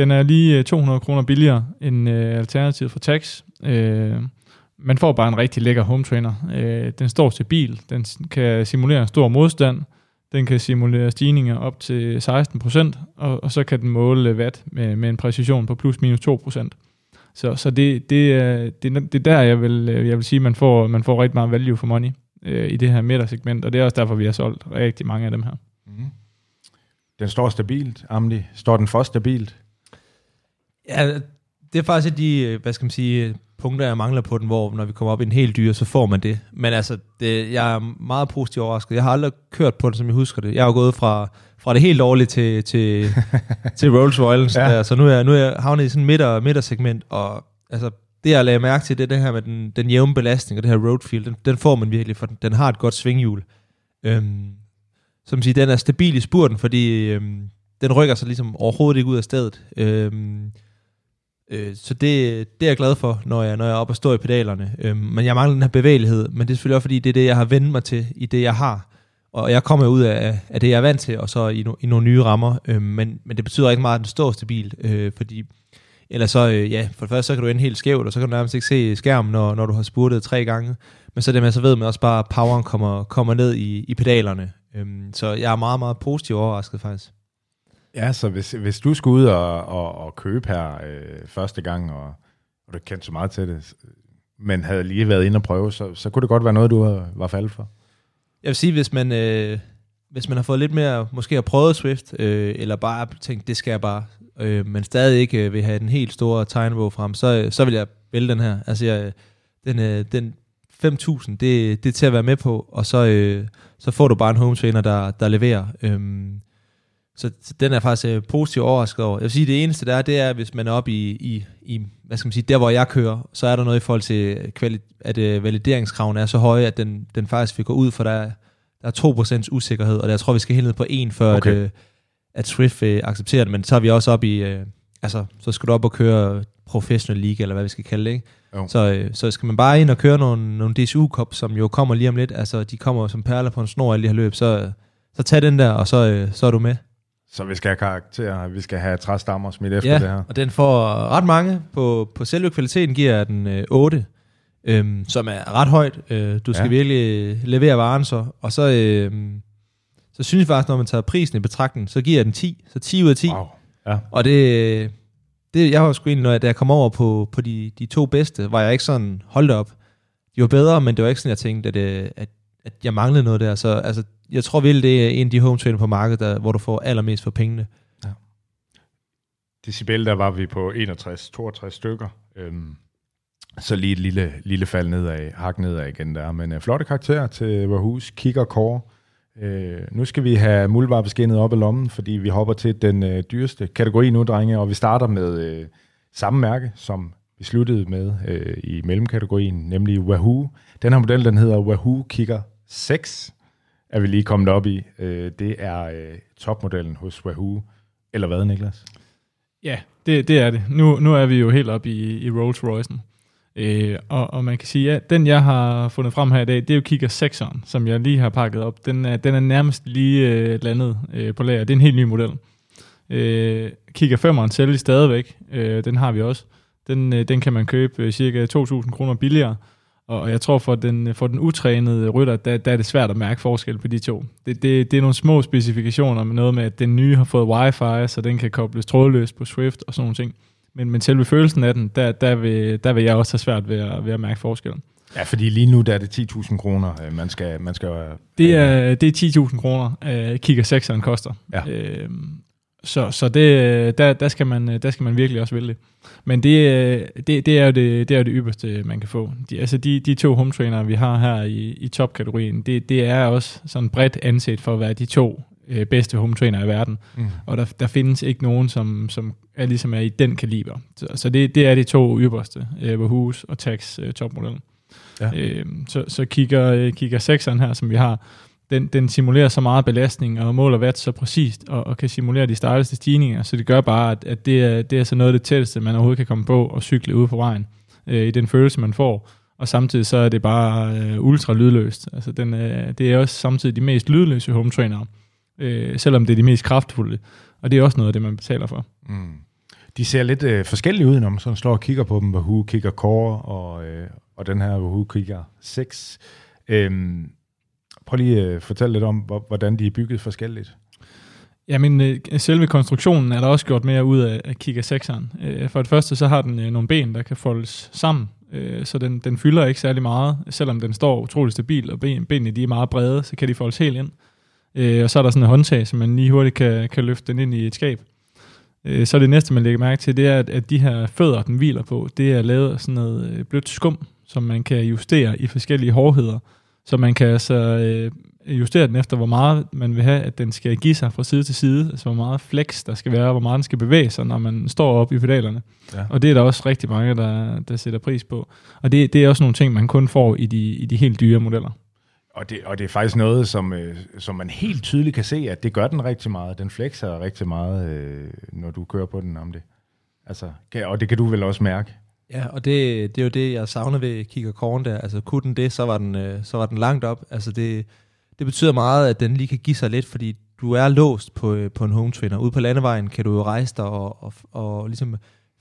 Speaker 5: Den er lige øh, 200 kroner billigere end øh, alternativet for Tax. Øh, man får bare en rigtig lækker home trainer. Øh, den står til bil, den kan simulere en stor modstand, den kan simulere stigninger op til 16%, og, og så kan den måle watt med, med en præcision på plus minus 2%. Så, så det, det, er- det, er- det er der, jeg vil, øh, jeg vil sige, at man får, man får rigtig meget value for money øh, i det her midtersegment, og det er også derfor, vi har solgt rigtig mange af dem her.
Speaker 2: Mm. Den står stabilt, Amli. Står den for stabilt?
Speaker 3: Ja, det er faktisk de, øh, hvad skal man sige, punkter, jeg mangler på den, hvor når vi kommer op i en helt dyr, så får man det. Men altså, det, jeg er meget positivt overrasket. Jeg har aldrig kørt på den, som jeg husker det. Jeg har gået fra, fra det helt dårlige til, til, [laughs] til Rolls Royce. Ja. Så nu er, nu er jeg havnet i sådan midter, midtersegment, og altså, det jeg lagde mærke til, det er det her med den, den jævne belastning, og det her roadfield, den, den får man virkelig, for den, den har et godt svinghjul. Øhm, som siger, den er stabil i spurten, fordi øhm, den rykker sig ligesom overhovedet ikke ud af stedet. Øhm, øh, så det, det er jeg glad for, når jeg, når jeg er oppe og står i pedalerne. Øh, men jeg mangler den her bevægelighed, men det er selvfølgelig også, fordi det er det, jeg har vendt mig til i det, jeg har. Og jeg kommer ud af, af det, jeg er vant til, og så i, no, i nogle nye rammer. Øh, men, men det betyder ikke meget, at den står stabil, øh, fordi eller så, øh, ja, for det første, så kan du ende helt skævt, og så kan du nærmest ikke se skærmen, når, når du har spurtet tre gange. Men så det med, så ved man også bare, at poweren kommer, kommer ned i, i pedalerne. Øhm, så jeg er meget, meget positiv overrasket faktisk.
Speaker 2: Ja, så hvis, hvis du skulle ud og, og, og købe her øh, første gang, og, og du kendte så meget til det, men havde lige været inde og prøve, så, så kunne det godt være noget, du var faldet for.
Speaker 3: Jeg vil sige, hvis man, øh, hvis man har fået lidt mere, måske har prøvet Swift, øh, eller bare tænkt, det skal jeg bare, øh, men stadig ikke øh, vil have den helt store tegnebog frem, så, øh, så vil jeg vælge den her. Altså, jeg, den, øh, den 5.000, det, det er til at være med på, og så, øh, så får du bare en home trainer, der, der leverer. Øh, så, så den er faktisk øh, positivt overrasket over. Jeg vil sige, det eneste der er, det er, hvis man er oppe i, i, i, hvad skal man sige, der hvor jeg kører, så er der noget i forhold til, kvali- at øh, valideringskravene er så høje, at den, den faktisk vil gå ud, for der, der er 2% usikkerhed, og jeg tror, vi skal helt ned på 1, før okay. at, øh, at Swift øh, accepterer det, men så er vi også op i, øh, altså, så skal du op og køre professional league, eller hvad vi skal kalde det, ikke? Så, øh, så skal man bare ind og køre nogle, nogle dsu kop som jo kommer lige om lidt, altså de kommer som perler på en snor alle de her løb, så, så tag den der, og så, øh, så er du med.
Speaker 2: Så vi skal have karakter, vi skal have træstammer smidt efter
Speaker 3: ja,
Speaker 2: det her.
Speaker 3: og den får ret mange. På, på selve kvaliteten giver den øh, 8, øhm, som er ret højt. Øh, du skal ja. virkelig levere varen så. Og så, øh, så synes jeg faktisk, når man tager prisen i betragtning, så giver den 10. Så 10 ud af 10. Wow. Ja. Og det, det, jeg var sgu egentlig, når jeg, da jeg kom over på, på de, de to bedste, var jeg ikke sådan, holdt op. De var bedre, men det var ikke sådan, jeg tænkte, at, øh, at, at jeg manglede noget der. Så altså, jeg tror virkelig, det er en af de home trainer på markedet, der, hvor du får allermest for pengene. Ja.
Speaker 2: Decibel, der var vi på 61-62 stykker. Øhm, så lige et lille, lille fald nedad, hak nedad igen der. Men øh, flotte karakterer til Wahoo's Kigger Core. Øh, nu skal vi have muldvarpeskinnet op i lommen, fordi vi hopper til den øh, dyreste kategori nu, drenge, og vi starter med øh, samme mærke, som vi sluttede med øh, i mellemkategorien, nemlig Wahoo. Den her model, den hedder Wahoo Kicker 6, er vi lige kommet op i. Øh, det er øh, topmodellen hos Wahoo. Eller hvad, Niklas?
Speaker 5: Ja, det, det er det. Nu, nu er vi jo helt op i, i Rolls Royce'en. Øh, og, og man kan sige, at ja, den jeg har fundet frem her i dag, det er jo Kigger 6'eren, som jeg lige har pakket op. Den er, den er nærmest lige øh, landet øh, på lager. Det er en helt ny model. Øh, Kigger 5'eren sælges stadigvæk. Øh, den har vi også. Den, øh, den kan man købe øh, cirka 2.000 kroner billigere. Og jeg tror, for den, for den utrænede rytter, der, der er det svært at mærke forskel på de to. Det, det, det er nogle små specifikationer med noget med, at den nye har fået wifi, så den kan kobles trådløst på Swift og sådan nogle ting. Men, men selve følelsen af den, der, der, vil, der vil jeg også have svært ved at, ved at mærke forskellen.
Speaker 2: Ja, fordi lige nu der er det 10.000 kroner, øh, man skal... Man skal
Speaker 5: det, er, det er 10.000 kroner, uh, Kigger 6'eren koster. Ja. Uh, så, så det, der, der, skal man, der skal man virkelig også vælge. Men det, det, det, er jo det, det er jo det ypperste, man kan få. De, altså de, de to home trainer, vi har her i, i topkategorien, det, det er også sådan bredt anset for at være de to øh, bedste home trainer i verden. Mm. Og der, der findes ikke nogen, som, som er, ligesom er i den kaliber. Så, så det, det er de to ypperste, øh, Hus og Tax øh, topmodellen. Ja. Øh, så, så kigger, øh, kigger 6'eren her, som vi har, den, den simulerer så meget belastning og måler watt så præcist, og, og kan simulere de stejleste stigninger, så det gør bare, at, at det, er, det er så noget af det tætteste, man overhovedet kan komme på og cykle ude på vejen, øh, i den følelse, man får. Og samtidig så er det bare øh, ultra lydløst. Altså den, øh, det er også samtidig de mest lydløse home trainere, øh, selvom det er de mest kraftfulde. Og det er også noget af det, man betaler for. Mm.
Speaker 2: De ser lidt øh, forskellige ud, når man sådan står og kigger på dem. Wahoo kigger Core og, øh, og den her Wahoo kigger 6. Øhm, Prøv lige øh, at fortælle lidt om, hvordan de er bygget forskelligt.
Speaker 5: Ja, men øh, selve konstruktionen er der også gjort mere ud af, af Kika 6'eren. Øh, for det første så har den nogle ben, der kan foldes sammen, så den, den fylder ikke særlig meget, selvom den står utrolig stabil, og ben, benene de er meget brede, så kan de foldes helt ind. og så er der sådan en håndtag, så man lige hurtigt kan, kan løfte den ind i et skab. så det næste, man lægger mærke til, det er, at, de her fødder, den hviler på, det er lavet af sådan noget blødt skum, som man kan justere i forskellige hårdheder. Så man kan altså øh, justere den efter, hvor meget man vil have, at den skal give sig fra side til side, altså hvor meget flex der skal være, hvor meget den skal bevæge sig, når man står op i pedalerne.
Speaker 2: Ja.
Speaker 5: Og det er der også rigtig mange, der, der sætter pris på. Og det, det er også nogle ting, man kun får i de, i de helt dyre modeller.
Speaker 2: Og det, og det er faktisk noget, som, øh, som man helt tydeligt kan se, at det gør den rigtig meget. Den flexer rigtig meget, øh, når du kører på den om det. Altså, kan, og det kan du vel også mærke.
Speaker 3: Ja, og det, det er jo det, jeg savner ved Kigger Korn der. Altså, kunne den det, så var den, øh, så var den langt op. Altså, det, det betyder meget, at den lige kan give sig lidt, fordi du er låst på, øh, på en home trainer. Ude på landevejen kan du jo rejse dig og, og, og ligesom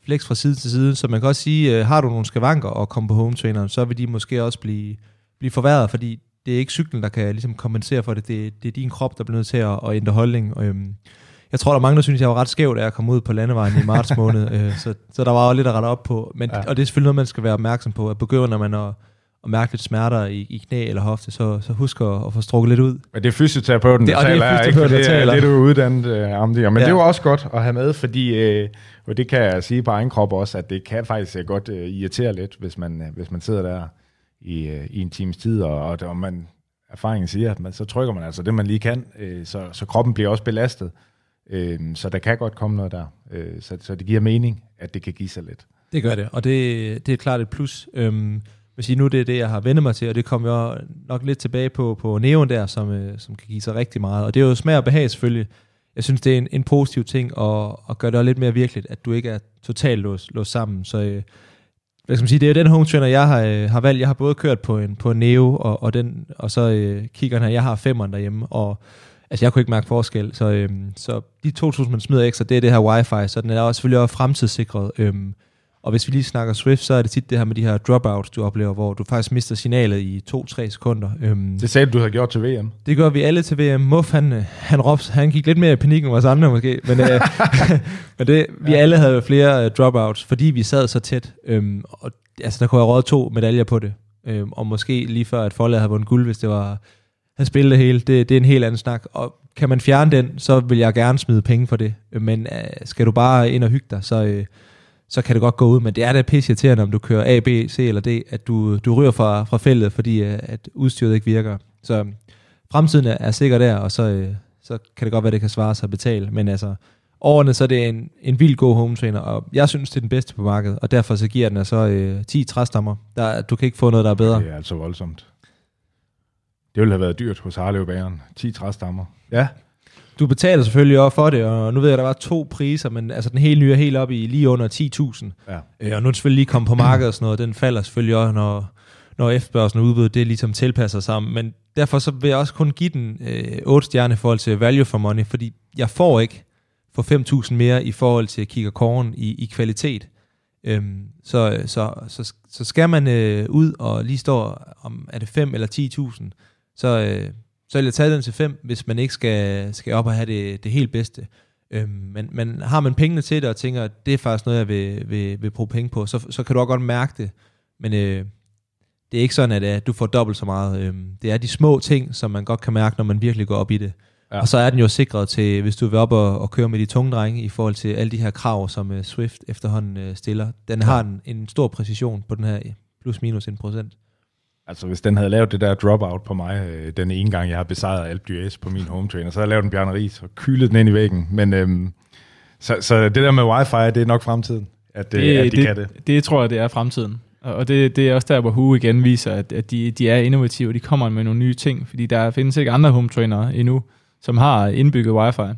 Speaker 3: flex fra side til side. Så man kan også sige, øh, har du nogle skavanker og komme på home traineren, så vil de måske også blive, blive forværret, fordi det er ikke cyklen, der kan ligesom kompensere for det. Det, det er din krop, der bliver nødt til at, at ændre holdning. Og, øhm, jeg tror, der er mange, der synes, jeg var ret skæv, da jeg kom ud på landevejen i marts måned. [laughs] øh, så, så der var jo lidt at rette op på. Men, ja. Og det er selvfølgelig noget, man skal være opmærksom på. At begynder man at, at mærke lidt smerter i, i knæ eller hofte, så, så husk at, at få strukket lidt ud.
Speaker 2: Men det er fysioterapeuten,
Speaker 3: Det-
Speaker 2: der
Speaker 3: og det er
Speaker 2: taler, ikke?
Speaker 3: der
Speaker 2: det, er-
Speaker 3: taler.
Speaker 2: det er du uddannet øh, om det. Men ja.
Speaker 3: Ja.
Speaker 2: det er jo også godt at have med, fordi, øh, og det kan jeg sige på egen krop også, at det kan faktisk øh, godt øh, irritere lidt, hvis man, øh, hvis man sidder der i, øh, i en times tid, og, og, og man, erfaringen siger, at man, så trykker man altså det, man lige kan, øh, så, så kroppen bliver også belastet. Øh, så der kan godt komme noget der. Øh, så, så det giver mening, at det kan give sig lidt.
Speaker 3: Det gør det, og det, det er klart et plus. Øhm, vil sige, nu det er det, jeg har vendt mig til, og det kommer jeg nok lidt tilbage på, på Neon der, som, øh, som kan give sig rigtig meget. Og det er jo smag og behag selvfølgelig. Jeg synes, det er en, en positiv ting at, at gøre det lidt mere virkeligt, at du ikke er totalt låst, låst sammen. Så øh, hvad skal man sige, det er den home trainer, jeg har, øh, har valgt. Jeg har både kørt på en, på en Neo, og, og, den, og så øh, kiggeren her, jeg har femeren derhjemme, og altså jeg kunne ikke mærke forskel. Så, øh, så de 2.000, man smider ekstra, det er det her wifi, så den er også selvfølgelig også fremtidssikret. Øh, og hvis vi lige snakker Swift, så er det tit det her med de her dropouts, du oplever, hvor du faktisk mister signalet i 2-3 sekunder. Øhm,
Speaker 2: Det sagde du, du havde gjort til VM.
Speaker 3: det gør vi alle til VM. Muff, han, han, råbte, han gik lidt mere i panik end os andre måske, men, øh, [laughs] men det, vi alle havde flere øh, dropouts, fordi vi sad så tæt. Øhm, og, altså, der kunne have råd to medaljer på det. Øhm, og måske lige før, at Follet havde vundet guld, hvis det var han spillede det hele. Det, det er en helt anden snak. Og kan man fjerne den, så vil jeg gerne smide penge for det. Øh, men øh, skal du bare ind og hygge dig, så, øh, så kan det godt gå ud. Men det er da pisse irriterende, om du kører A, B, C eller D, at du, du ryger fra, fra feltet, fordi øh, at udstyret ikke virker. Så øh, fremtiden er, er sikker der, og så, øh, så kan det godt være, det kan svare sig at betale. Men altså, årene, så er det en, en vild god home trainer, og jeg synes, det er den bedste på markedet, og derfor så giver den altså øh, 10 træstammer. Der, du kan ikke få noget, der er bedre.
Speaker 2: Det er altså voldsomt. Det ville have været dyrt hos Harlev Bageren. 10 træstammer. Ja.
Speaker 3: Du betaler selvfølgelig også for det, og nu ved jeg, at der var to priser, men altså den hele nye er helt op i lige under 10.000.
Speaker 2: ja.
Speaker 3: Øh, og nu er selvfølgelig lige kommet på markedet og sådan noget, den falder selvfølgelig også, når, når efterspørgselen og udbuddet, det ligesom tilpasser sammen. Men derfor så vil jeg også kun give den øh, 8 stjerner i forhold til value for money, fordi jeg får ikke for 5.000 mere i forhold til kigger korn i, i kvalitet. Øhm, så, så, så, så skal man øh, ud og lige stå om, er det 5 eller 10.000, så, øh, så vil jeg tage den til 5, hvis man ikke skal, skal op og have det, det helt bedste. Øhm, men, men har man pengene til det, og tænker, at det er faktisk noget, jeg vil, vil, vil bruge penge på, så, så kan du også godt mærke det. Men øh, det er ikke sådan, at øh, du får dobbelt så meget. Øhm, det er de små ting, som man godt kan mærke, når man virkelig går op i det.
Speaker 2: Ja.
Speaker 3: Ja. Og så er den jo sikret til, hvis du vil op og, og køre med de tunge drenge, i forhold til alle de her krav, som uh, Swift efterhånden uh, stiller. Den har en, en stor præcision på den her plus minus en procent.
Speaker 2: Altså, hvis den havde lavet det der dropout på mig, øh, den ene gang, jeg har besejret Alp d'Huez på min home trainer, så havde jeg lavet en Bjarne Ries og kylet den ind i væggen. Men øhm, så, så det der med wifi, det er nok fremtiden, at, det, at de
Speaker 5: det,
Speaker 2: kan det.
Speaker 5: det tror jeg, det er fremtiden. Og det, det er også der, hvor Hu igen viser, at, at de, de er innovative, og de kommer med nogle nye ting, fordi der findes ikke andre home trainere endnu, som har indbygget wifi.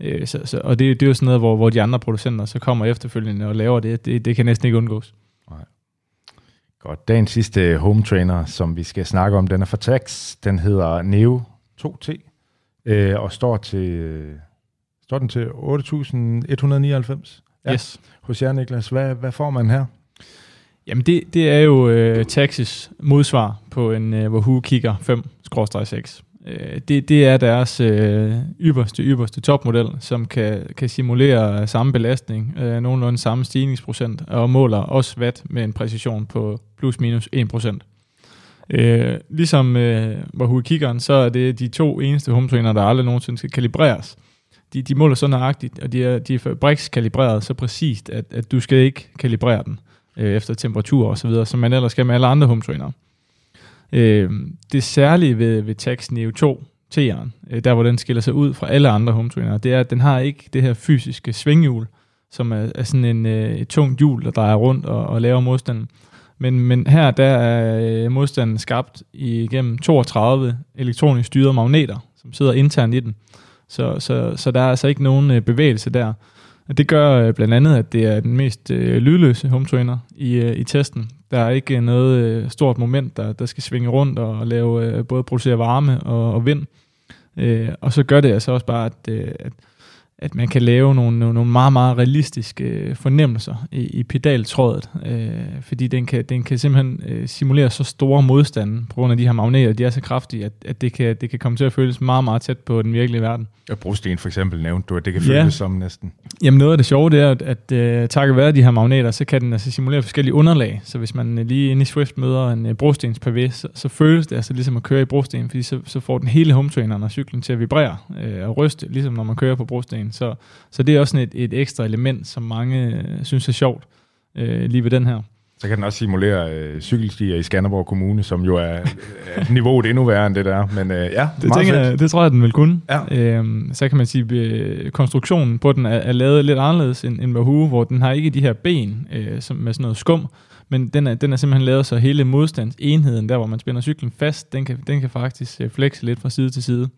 Speaker 5: Øh, så, så, og det, det er jo sådan noget, hvor, hvor de andre producenter så kommer efterfølgende og laver det. Det, det kan næsten ikke undgås.
Speaker 2: Godt. Dagens sidste home trainer, som vi skal snakke om, den er fra Tax. Den hedder Neo 2T, øh, og står til øh, står den til 8.199. Ja.
Speaker 5: Yes.
Speaker 2: Hos jer, Niklas, hvad, hvad får man her?
Speaker 5: Jamen det, det er jo øh, Taxis modsvar på en øh, Wahoo Kigger 5-6. Øh, det, det er deres øh, ypperste, ypperste topmodel, som kan, kan simulere samme belastning, øh, nogenlunde samme stigningsprocent, og måler også watt med en præcision på plus minus 1%. Øh, ligesom øh, Wahoo Kiggeren, så er det de to eneste home trainer, der aldrig nogensinde skal kalibreres. de, de måler så nøjagtigt, og de er, de er fabrikskalibreret så præcist, at, at du skal ikke kalibrere den øh, efter temperatur og så videre, som man ellers skal med alle andre home trainer. Øh, det særlige ved, ved Tax Neo 2 T'eren, øh, der hvor den skiller sig ud fra alle andre hometrainere, det er, at den har ikke det her fysiske svinghjul, som er, er sådan en, øh, et tungt hjul, der drejer rundt og, og laver modstanden. Men, men her der er øh, modstanden skabt igennem 32 elektronisk styrede magneter, som sidder internt i den. Så, så, så der er altså ikke nogen øh, bevægelse der. Og det gør øh, blandt andet, at det er den mest øh, lydløse home trainer i, øh, i testen. Der er ikke øh, noget øh, stort moment, der, der skal svinge rundt og lave øh, både producere varme og, og vind. Øh, og så gør det altså også bare, at, øh, at at man kan lave nogle, nogle meget, meget realistiske øh, fornemmelser i, i pedaltrådet, øh, fordi den kan, den kan simpelthen øh, simulere så store modstande på grund af de her magneter, de er så kraftige, at, at det, kan, det kan komme til at føles meget, meget tæt på den virkelige verden.
Speaker 2: Og brosten for eksempel nævnte du, at det kan føles ja. som næsten.
Speaker 5: Jamen noget af det sjove, det er, at, at uh, takket være de her magneter, så kan den altså simulere forskellige underlag, så hvis man lige inde i Swift møder en uh, brostens pavé, så, så føles det altså ligesom at køre i brosten, fordi så, så får den hele hometraineren og cyklen til at vibrere uh, og ryste, ligesom når man kører på brosten. Så, så det er også sådan et, et ekstra element, som mange uh, synes er sjovt uh, lige ved den her.
Speaker 2: Så kan den også simulere øh, cykelstier i Skanderborg Kommune, som jo er øh, niveauet endnu værre end det der. Men øh, ja,
Speaker 5: det, tænker jeg, det tror jeg, den vil kunne. Ja. Øhm, så kan man sige, at øh, konstruktionen på den er, er lavet lidt anderledes end, end Wahoo, hvor den har ikke de her ben øh, som med sådan noget skum, men den er, den er simpelthen lavet så hele modstandsenheden, der hvor man spænder cyklen fast, den kan, den kan faktisk øh, flexe lidt fra side til side.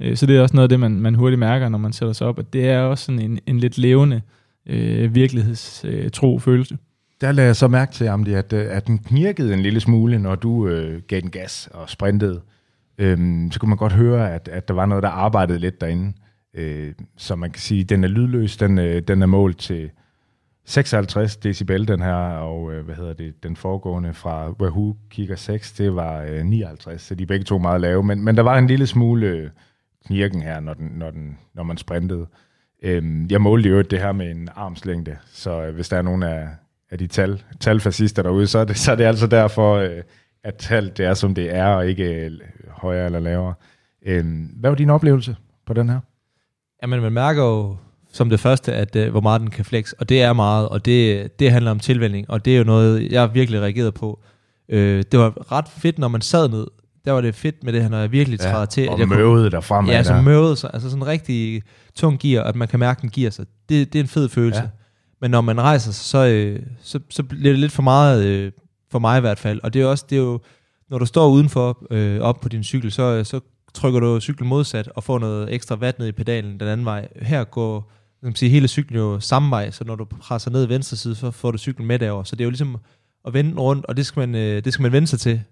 Speaker 5: Øh, så det er også noget af det, man, man hurtigt mærker, når man sætter sig op, at det er også sådan en, en lidt levende øh, virkelighedstro øh, følelse.
Speaker 2: Der lagde jeg så mærke til, Amdi, at, øh, at den knirkede en lille smule, når du øh, gav den gas og sprintede. Øhm, så kunne man godt høre, at, at der var noget, der arbejdede lidt derinde. Øh, så man kan sige, at den er lydløs, den, øh, den er målt til 56 decibel, den her, og øh, hvad hedder det, den foregående fra Wahoo Kigger 6, det var øh, 59, så de er begge to meget lave. Men, men der var en lille smule øh, knirken her, når, den, når, den, når man sprintede. Øhm, jeg målte jo det her med en armslængde, så øh, hvis der er nogen af af de tal, talfascister derude, så er, det, så er det altså derfor, øh, at tal det er, som det er, og ikke øh, højere eller lavere. Øhm, hvad var din oplevelse på den her?
Speaker 3: Jamen, man mærker jo som det første, at uh, hvor meget den kan flex, og det er meget, og det, det handler om tilvænning, og det er jo noget, jeg virkelig reagerede på. Uh, det var ret fedt, når man sad ned, der var det fedt med det her, når jeg virkelig træder ja, til.
Speaker 2: Og møvede der frem.
Speaker 3: Ja, så møvede sig, altså sådan en rigtig tung gear, at man kan mærke, at den giver sig. Det, det er en fed følelse. Ja. Men når man rejser sig, så, øh, så, så bliver det lidt for meget, øh, for mig i hvert fald. Og det er også, det er jo, når du står udenfor øh, op på din cykel, så, så trykker du cyklen modsat og får noget ekstra vat ned i pedalen den anden vej. Her går kan man sige, hele cyklen jo samme vej, så når du presser ned i venstre side, så får du cyklen med derover. Så det er jo ligesom at vende rundt, og det skal man, øh, det skal man vende sig til.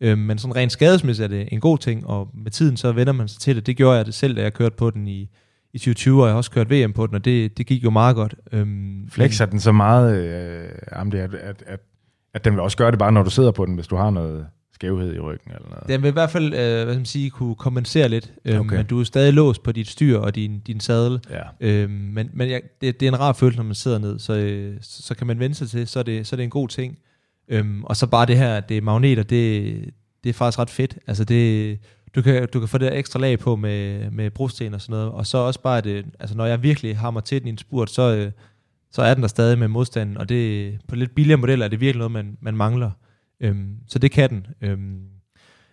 Speaker 3: Øh, men sådan rent skadesmæssigt er det en god ting, og med tiden så vender man sig til det. Det gjorde jeg det selv, da jeg kørte på den i, i 2020, og jeg har også kørt VM på den, og det, det gik jo meget godt. Øhm,
Speaker 2: Flexer den så meget, øh, at, at, at, at den vil også gøre det bare, når du sidder på den, hvis du har noget skævhed i ryggen eller noget?
Speaker 3: Den vil i hvert fald, øh, hvad skal man sige, kunne kompensere lidt, øhm, okay. men du er stadig låst på dit styr og din, din sadel. Ja. Øhm, men men ja, det, det er en rar følelse, når man sidder ned, så, øh, så, så kan man vende sig til, så er det, så er det en god ting. Øhm, og så bare det her, det er magneter, det, det er faktisk ret fedt. Altså det du kan, du kan få det ekstra lag på med, med brosten og sådan noget. Og så også bare, det, altså når jeg virkelig hammer til den i en spurt, så, øh, så er den der stadig med modstanden. Og det, på lidt billigere modeller er det virkelig noget, man, man mangler. Øhm, så det kan den. Øhm,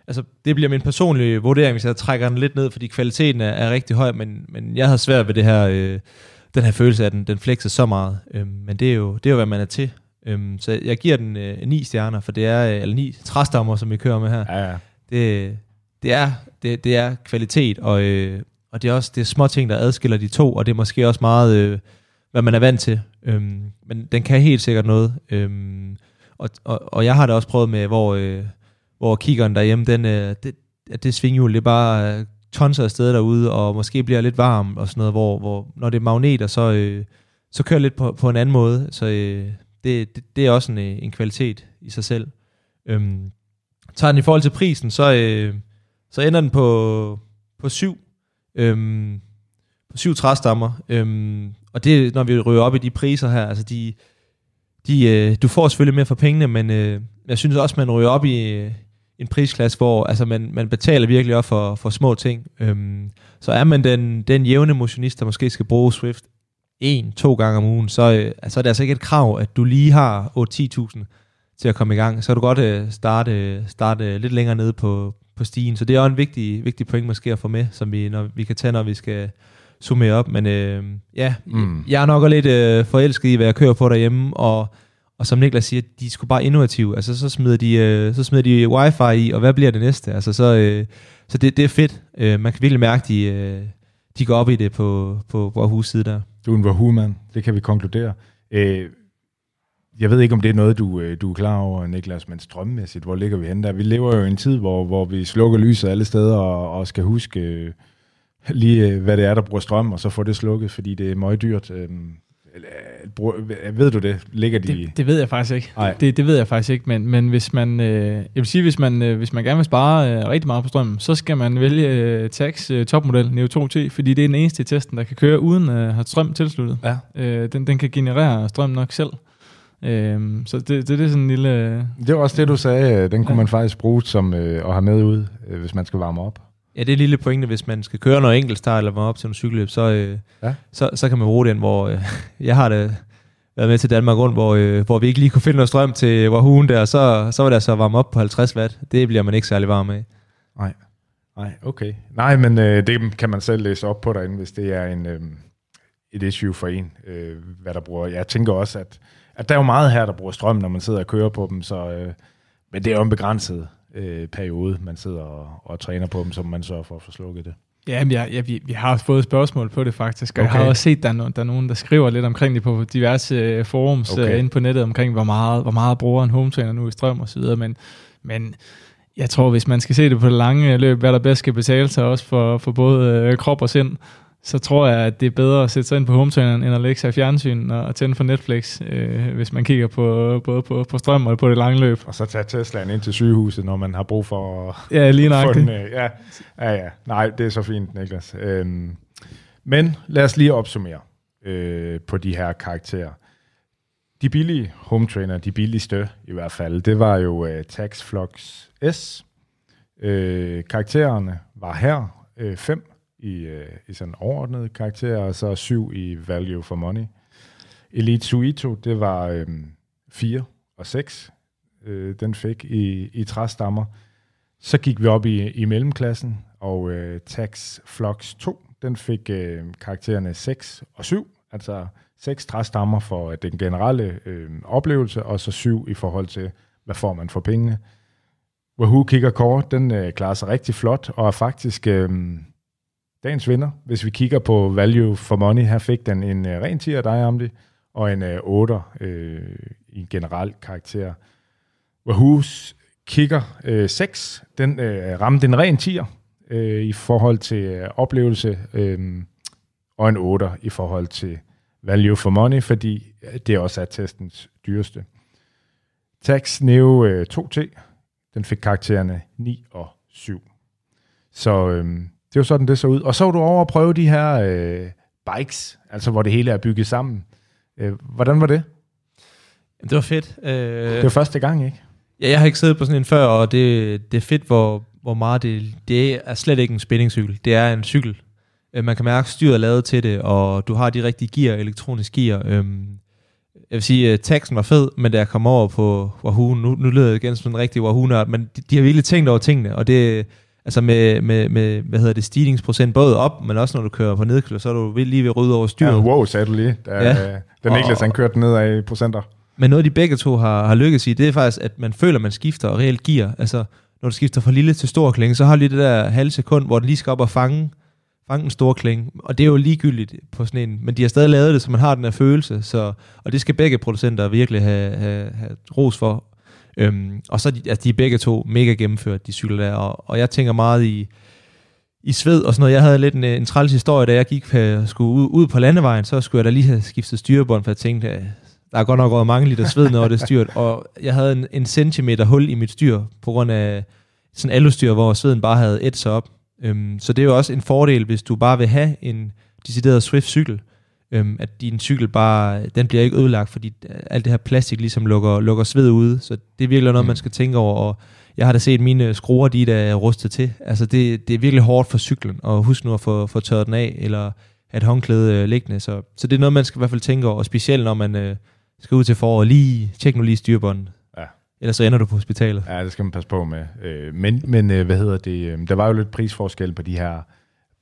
Speaker 3: altså, det bliver min personlige vurdering, hvis jeg trækker den lidt ned, fordi kvaliteten er, er rigtig høj, men, men jeg har svært ved det her, øh, den her følelse af, at den, den flexer så meget. Øhm, men det er, jo, det er jo, hvad man er til. Øhm, så jeg giver den øh, 9 stjerner, for det er, øh, eller 9 træstammer, som vi kører med her. Ja, ja. Det, det er, det, det er kvalitet, og, øh, og det er også det er små ting, der adskiller de to, og det er måske også meget, øh, hvad man er vant til. Øhm, men den kan helt sikkert noget. Øhm, og, og, og jeg har da også prøvet med, hvor, øh, hvor kiggeren derhjemme, den, øh, det, det svinghjul, det er bare øh, tonser af sted derude, og måske bliver lidt varm og sådan noget, hvor, hvor når det er magneter, så, øh, så kører lidt på, på en anden måde. Så øh, det, det, det er også en, øh, en kvalitet i sig selv. Øhm, tager den i forhold til prisen, så, øh, så ender den på, på syv, øhm, på syv træstammer. Øhm, og det når vi rører op i de priser her, altså de, de, øh, du får selvfølgelig mere for pengene, men øh, jeg synes også, man ryger op i, øh, en prisklasse, hvor altså, man, man betaler virkelig op for, for små ting. Øhm, så er man den, den jævne motionist, der måske skal bruge Swift en, to gange om ugen, så, øh, så er det altså ikke et krav, at du lige har 8-10.000 til at komme i gang. Så kan du godt øh, starte, starte lidt længere nede på, på stigen. Så det er også en vigtig, vigtig point måske at få med, som vi, når, vi kan tage, når vi skal summere op. Men øh, ja, mm. jeg er nok også lidt øh, forelsket i, hvad jeg kører på derhjemme, og og som Niklas siger, de er sgu bare innovative. Altså, så smider de, øh, så smider de wifi i, og hvad bliver det næste? Altså, så, øh, så det, det er fedt. Øh, man kan virkelig mærke, de, øh, de går op i det på, på, på Wahoo side der.
Speaker 2: Du er en Wahoo-mand, det kan vi konkludere. Øh, jeg ved ikke, om det er noget, du, øh, du er klar over, Niklas, men strømmæssigt, hvor ligger vi henne der? Vi lever jo i en tid, hvor, hvor vi slukker lyset alle steder, og, og skal huske øh, lige, øh, hvad det er, der bruger strøm, og så få det slukket, fordi det er meget dyrt. Øh, ved du det? Ligger de...
Speaker 5: Det, det ved jeg faktisk ikke. Det, det ved jeg faktisk ikke, men, men hvis man, øh, jeg vil sige, hvis man, øh, hvis man gerne vil spare øh, rigtig meget på strømmen, så skal man vælge øh, Tax øh, topmodel Neo 2T, fordi det er den eneste i testen, der kan køre uden at øh, have strøm tilsluttet. Ja. Øh, den, den kan generere strøm nok selv. Øh, så det, det, det er sådan en lille...
Speaker 2: Det var også det, du sagde. Den kunne ja. man faktisk bruge som øh, at have med ud, øh, hvis man skal varme op.
Speaker 3: Ja, det er lille pointe, hvis man skal køre noget enkeltstart eller varme op til en cykelløb, så, øh, ja. så, så kan man bruge den, hvor øh, [laughs] jeg har det været med til Danmark rundt, hvor, øh, hvor vi ikke lige kunne finde noget strøm til Wahoo'en der, så, så var det altså varme op på 50 watt. Det bliver man ikke særlig varm af.
Speaker 2: Nej, Nej okay. Nej, men øh, det kan man selv læse op på derinde, hvis det er en, øh, et issue for en, øh, hvad der bruger. Jeg tænker også, at, at der er jo meget her, der bruger strøm, når man sidder og kører på dem, så, øh, men det er jo en begrænset øh, periode, man sidder og, og træner på dem, som man sørger for at få slukket det.
Speaker 5: Ja, men jeg, ja vi, vi har fået spørgsmål på det faktisk, og okay. jeg har også set, at der, er der er nogen, der skriver lidt omkring det på diverse uh, forums okay. uh, inde på nettet, omkring hvor meget, hvor meget bruger en home trainer nu i strøm og så videre, men, men jeg tror, hvis man skal se det på det lange løb, hvad der bedst skal betale sig også for, for både uh, krop og sind, så tror jeg, at det er bedre at sætte sig ind på hometraineren, end at lægge sig i fjernsyn og tænde for Netflix, øh, hvis man kigger på både på, på strøm og på det lange løb.
Speaker 2: Og så tage Teslaen ind til sygehuset, når man har brug for at
Speaker 5: ja, lige nok
Speaker 2: den, øh, ja, ja, ja. Nej, det er så fint, Niklas. Øhm, men lad os lige opsummere øh, på de her karakterer. De billige home trainer, de billigste i hvert fald, det var jo øh, Taxflux S. Øh, karaktererne var her øh, fem i, øh, i sådan overordnet karakter, og så 7 i value for money. Elite Suito, det var øh, 4 og 6, øh, den fik i, i træstammer. Så gik vi op i, i mellemklassen, og øh, Tax Flux 2, den fik øh, karaktererne 6 og 7, altså 6 træstammer for øh, den generelle øh, oplevelse, og så 7 i forhold til, hvad får man for pengene. Wahoo Kicker Core, den øh, klarer sig rigtig flot, og er faktisk øh, dagens vinder, hvis vi kigger på value for money, her fik den en uh, ren 10 af dig, Amdi, og en uh, 8 uh, i en generel karakter. Wahoo's kigger uh, øh, 6, den uh, ramte en ren 10'er uh, i forhold til uh, oplevelse, uh, og en 8 i forhold til value for money, fordi det også er testens dyreste. Tax Neo uh, 2T, den fik karaktererne 9 og 7. Så øhm, det var sådan, det så ud. Og så var du over at prøve de her øh, bikes, altså hvor det hele er bygget sammen. Øh, hvordan var det?
Speaker 3: Det var fedt. Øh,
Speaker 2: det var første gang, ikke?
Speaker 3: Ja, jeg har ikke siddet på sådan en før, og det, det er fedt, hvor, hvor meget det... Det er slet ikke en spændingscykel. Det er en cykel. Øh, man kan mærke, at styret er lavet til det, og du har de rigtige gear, elektroniske gear. Øh, jeg vil sige, at taksen var fed, men da jeg kom over på Wahoo, nu, nu lyder det igen som en rigtig Wahoo-nørd, men de, de har virkelig tænkt over tingene, og det, altså med, med, med, hvad hedder det, stigningsprocent, både op, men også når du kører på nedkøler, så er du lige ved at rydde over styret. Ja,
Speaker 2: wow, sagde du lige, da, ja. da Niklas han kørte ned af procenter.
Speaker 3: Men noget, de begge to har, har lykkes i, det er faktisk, at man føler, at man skifter reelt gear. Altså, når du skifter fra lille til stor klinge, så har du lige det der halve sekund, hvor den lige skal op og fange, fange en stor klinge. Og det er jo ligegyldigt på sådan en, men de har stadig lavet det, så man har den her følelse. Så, og det skal begge producenter virkelig have, have, have ros for. Øhm, og så er de, altså de er begge to mega gennemført, de cykler der, og, og jeg tænker meget i, i sved og sådan noget. Jeg havde lidt en, en træls historie, da jeg gik på, skulle ud, ud på landevejen, så skulle jeg da lige have skiftet styrebånd, for jeg tænkte, der er godt nok gået mange liter sved, når det er styrt, og jeg havde en, en centimeter hul i mit styr, på grund af sådan alustyr, hvor sveden bare havde et sig op. Øhm, så det er jo også en fordel, hvis du bare vil have en decideret Swift-cykel, øhm, at din cykel bare, den bliver ikke ødelagt, fordi alt det her plastik ligesom lukker, lukker sved ude, så det er virkelig noget, mm. man skal tænke over, og jeg har da set mine skruer, de der er rustet til. Altså det, det er virkelig hårdt for cyklen, og husk nu at få, få tørret den af, eller et håndklæde øh, liggende. Så, så det er noget, man skal i hvert fald tænke over, og specielt når man øh, skal ud til foråret, lige tjek nu lige styrbåndet.
Speaker 2: Ja.
Speaker 3: Ellers så ender du på hospitalet.
Speaker 2: Ja, det skal man passe på med. Øh, men, men øh, hvad hedder det? øh, Der var jo lidt prisforskel på de her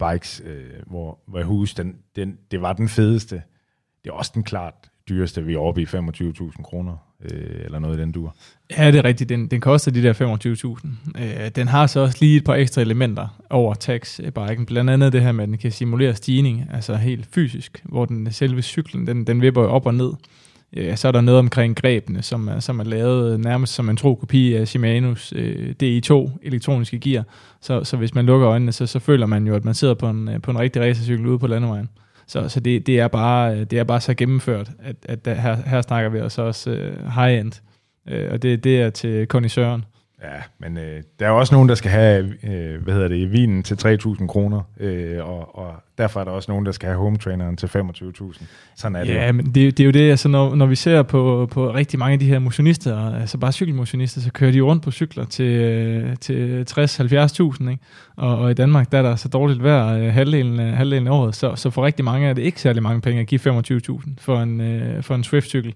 Speaker 2: bikes, øh, hvor, hvor jeg husker, den, den, det var den fedeste. Det er også den klart dyreste. Vi er oppe i 25.000 kroner, øh, eller noget i den dur.
Speaker 5: Ja, det er rigtigt. Den, den koster de der 25.000. Øh, den har så også lige et par ekstra elementer over tax-biken. Øh, Blandt andet det her med, at den kan simulere stigning, altså helt fysisk, hvor den selve cyklen, den, den vipper jo op og ned. Øh, ja, så er der noget omkring grebene, som er, som er lavet nærmest som en tro kopi af Shimanos øh, DI2 elektroniske gear. Så, så hvis man lukker øjnene, så, så føler man jo, at man sidder på en, øh, på en rigtig racercykel ude på landevejen. Så, så det, det, er bare, øh, det er bare så gennemført, at, at der, her, her snakker vi altså også uh, high-end. Øh, og det, det er til kondisøren.
Speaker 2: Ja, men øh, der er også nogen, der skal have, øh, hvad hedder det, vinen til 3.000 kroner, øh, og, og derfor er der også nogen, der skal have home traineren til 25.000. Sådan er det
Speaker 5: Ja, men det, det er jo det, altså når, når vi ser på, på rigtig mange af de her motionister, altså bare cykelmotionister, så kører de rundt på cykler til, øh, til 60-70.000, ikke? Og, og i Danmark, der er der så dårligt vejr øh, halvdelen, af- halvdelen af året, så, så for rigtig mange er det ikke særlig mange penge at give 25.000 for en, øh, for en Swift-cykel.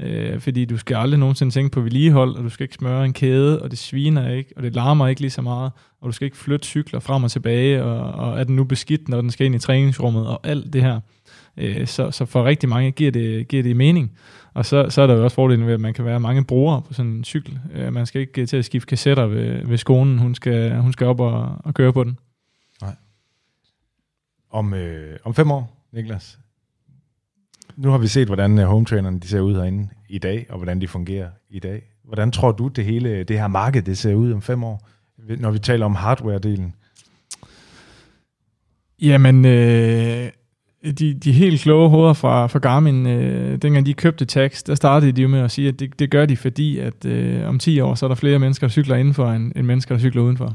Speaker 5: Øh, fordi du skal aldrig nogensinde tænke på vedligehold, og du skal ikke smøre en kæde, og det sviner ikke, og det larmer ikke lige så meget, og du skal ikke flytte cykler frem og tilbage, og, og er den nu beskidt, når den skal ind i træningsrummet, og alt det her. Øh, så, så for rigtig mange giver det, giver det mening. Og så, så er der jo også fordelen ved, at man kan være mange brugere på sådan en cykel. Øh, man skal ikke øh, til at skifte kassetter ved, ved skolen, hun skal, hun skal op og, og køre på den. Nej.
Speaker 2: Om, øh, om fem år, Niklas, nu har vi set, hvordan øh, home trainerne de ser ud herinde i dag, og hvordan de fungerer i dag. Hvordan tror du, det hele det her marked det ser ud om fem år, når vi taler om hardware-delen?
Speaker 5: Jamen, øh, de, de helt kloge hoveder fra, fra Garmin, øh, dengang de købte Tax, der startede de jo med at sige, at det, det gør de, fordi at øh, om 10 år, så er der flere mennesker, der cykler indenfor, end, end mennesker, der cykler udenfor.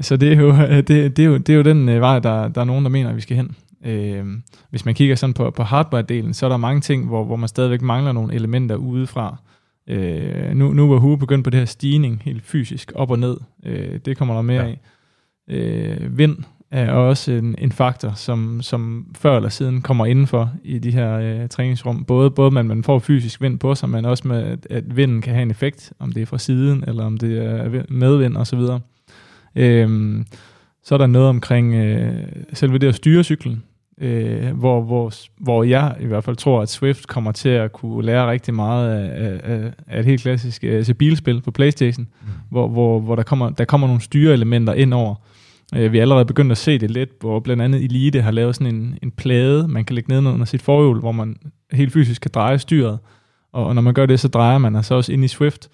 Speaker 5: Så det er jo, [laughs] det, det er jo, det er jo den øh, vej, der, der er nogen, der mener, at vi skal hen. Øh, hvis man kigger sådan på, på hardware-delen, så er der mange ting, hvor, hvor man stadigvæk mangler nogle elementer udefra. Øh, nu, nu var Hue begyndt på det her stigning, helt fysisk, op og ned. Øh, det kommer der mere
Speaker 2: Ja.
Speaker 5: af. Øh, vind er også en, en faktor, som, som før eller siden kommer indenfor i de her øh, træningsrum. Både, både at man får fysisk vind på sig, men også med, at, at vinden kan have en effekt, om det er fra siden, eller om det er vind- medvind osv. Øhm, så er der noget omkring øh, selve det at styre cyklen, øh, hvor, hvor, hvor jeg i hvert fald tror, at Swift kommer til at kunne lære rigtig meget af, af, af et helt klassisk altså bilspil på Playstation, mm. hvor, hvor, hvor der, kommer, der kommer nogle styreelementer ind over. Øh, vi er allerede begyndt at se det lidt, hvor blandt andet Elite har lavet sådan en, en plade, man kan lægge ned under sit forhjul, hvor man helt fysisk kan dreje styret. Og, og når man gør det, så drejer man altså også ind i Swift,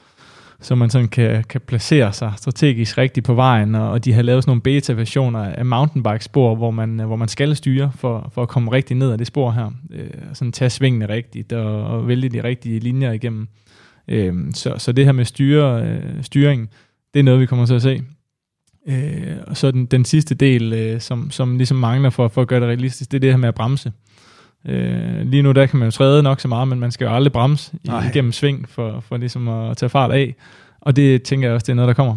Speaker 5: så man sådan kan, kan placere sig strategisk rigtigt på vejen, og, og de har lavet sådan nogle beta-versioner af mountainbike-spor, hvor man, øh, hvor man skal styre for, for at komme rigtig ned ad det spor her. Øh, sådan tage svingene rigtigt og, og vælge de rigtige linjer igennem. Øh, så, så det her med styre, øh, styring, det er noget, vi kommer til at se. Øh, og så den, den sidste del, øh, som, som ligesom mangler for, for at gøre det realistisk, det er det her med at bremse. Øh, lige nu der kan man jo træde nok så meget, men man skal jo aldrig bremse
Speaker 2: Nej.
Speaker 5: igennem sving for, for ligesom at tage fart af. Og det tænker jeg også, det er noget, der kommer.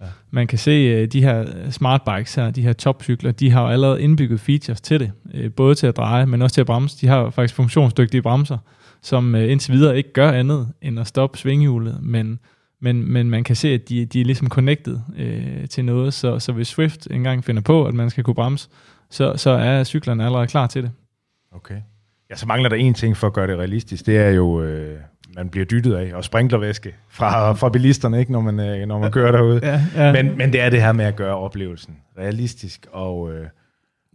Speaker 2: Ja.
Speaker 5: Man kan se, øh, de her smart bikes her, de her topcykler, de har jo allerede indbygget features til det. Øh, både til at dreje, men også til at bremse. De har jo faktisk funktionsdygtige bremser, som øh, indtil videre ikke gør andet end at stoppe svinghjulet, men men, men man kan se, at de, de er ligesom connected øh, til noget, så, så hvis Swift engang finder på, at man skal kunne bremse, så, så er cyklerne allerede klar til det.
Speaker 2: Okay. Ja, så mangler der en ting for at gøre det realistisk. Det er jo, øh, man bliver dyttet af, og sprinklervæske fra, fra bilisterne, ikke, når man, øh, når man kører derude.
Speaker 5: Ja, ja.
Speaker 2: Men, men det er det her med at gøre oplevelsen realistisk, og, øh,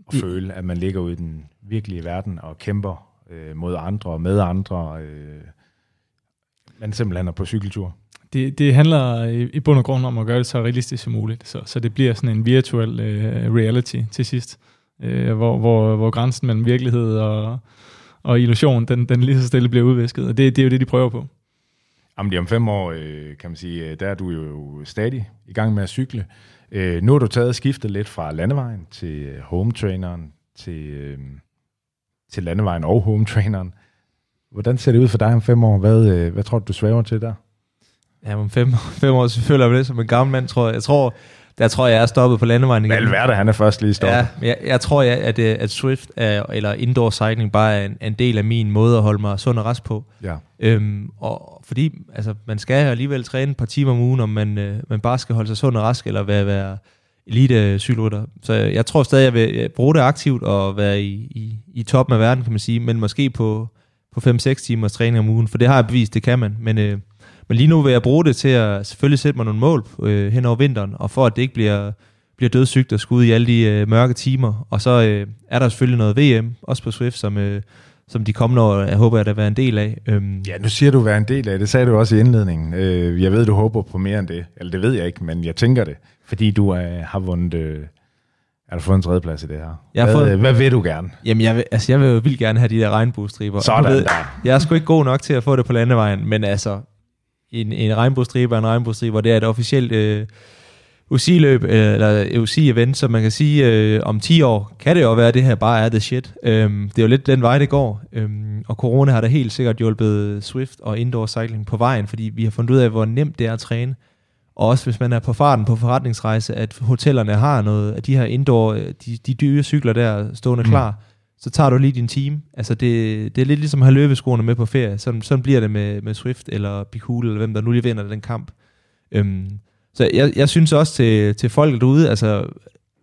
Speaker 2: og
Speaker 5: I-
Speaker 2: føle, at man ligger ude i den virkelige verden og kæmper øh, mod andre og med andre. Øh, man simpelthen er på cykeltur.
Speaker 5: det, det handler i, i bund og grund om at gøre det så realistisk som muligt, så, så det bliver sådan en virtual øh, reality til sidst, øh, hvor, hvor, hvor grænsen mellem virkelighed og, og illusion, den, den lige så stille bliver udvisket, og det, det er jo det, de prøver på.
Speaker 2: Jamen, lige om fem år, øh, kan man sige, øh, der er du jo stadig i gang med at cykle. Øh, nu har du taget skiftet lidt fra landevejen til øh, home traineren, til, øh, til landevejen og home traineren. Hvordan ser det ud for dig om fem år? Hvad, øh, hvad tror du, du svæver til der?
Speaker 3: Ja, om fem, fem år, så føler jeg mig lidt som en gammel mand, tror jeg. Jeg tror, der tror jeg, jeg er stoppet på landevejen igen.
Speaker 2: Valverde, han er først lige stoppet.
Speaker 3: Ja, jeg, jeg tror, jeg, at, øh, at Swift er, eller indoor cycling bare er en, en del af min måde at holde mig sund og rask på.
Speaker 2: Ja.
Speaker 3: Øhm, og fordi altså, man skal alligevel træne et par timer om ugen, om man, øh, man bare skal holde sig sund og rask, eller være, være elite cykelrytter. Så jeg tror stadig, jeg vil bruge det aktivt og være i, i, i toppen af verden, kan man sige, men måske på, på 5-6 timers træning om ugen, for det har jeg bevist, det kan man. Men, øh, men lige nu vil jeg bruge det til at selvfølgelig sætte mig nogle mål øh, hen over vinteren, og for at det ikke bliver, bliver dødssygt og skulle i alle de øh, mørke timer. Og så øh, er der selvfølgelig noget VM, også på Swift, som, øh, som de kommende år, jeg håber, at der være en del af. Øhm,
Speaker 2: Ja, nu siger du, at være en del af det. Sagde du også i indledningen. Øh, jeg ved, du håber på mere end det. Eller det ved jeg ikke, men jeg tænker det. Fordi du øh, har vundet... Øh, er du fået en tredjeplads i det her?
Speaker 3: Jeg har
Speaker 2: hvad,
Speaker 3: fået-
Speaker 2: øh, hvad vil du gerne?
Speaker 3: Jamen, jeg vil, altså, jeg vil jo vildt gerne have de der regnbuestriber.
Speaker 2: Sådan
Speaker 3: ved,
Speaker 2: der.
Speaker 3: Jeg er sgu ikke god nok til at få det på landevejen, men altså, en, en regnbuestriber er en regnbuestriber, det er et officielt øh, UCI-løb, øh, eller UCI-event, så man kan sige, øh, om 10 år kan det jo være, at det her bare er the shit. Øhm, det er jo lidt den vej, det går. Øhm, og corona har da helt sikkert hjulpet Swift og indoor cycling på vejen, fordi vi har fundet ud af, hvor nemt det er at træne. Og også hvis man er på farten på forretningsrejse, at hotellerne har noget af de her indoor, øh, de, de dyre cykler der stående
Speaker 2: Mm.
Speaker 3: klar, så tager du lige din time. Altså det, det er lidt ligesom at have løbeskoene med på ferie. Sådan, sådan bliver det med, med Swift eller Bikul, eller hvem der nu lige vinder den kamp. Øhm, så jeg, jeg synes også til, til folk derude, altså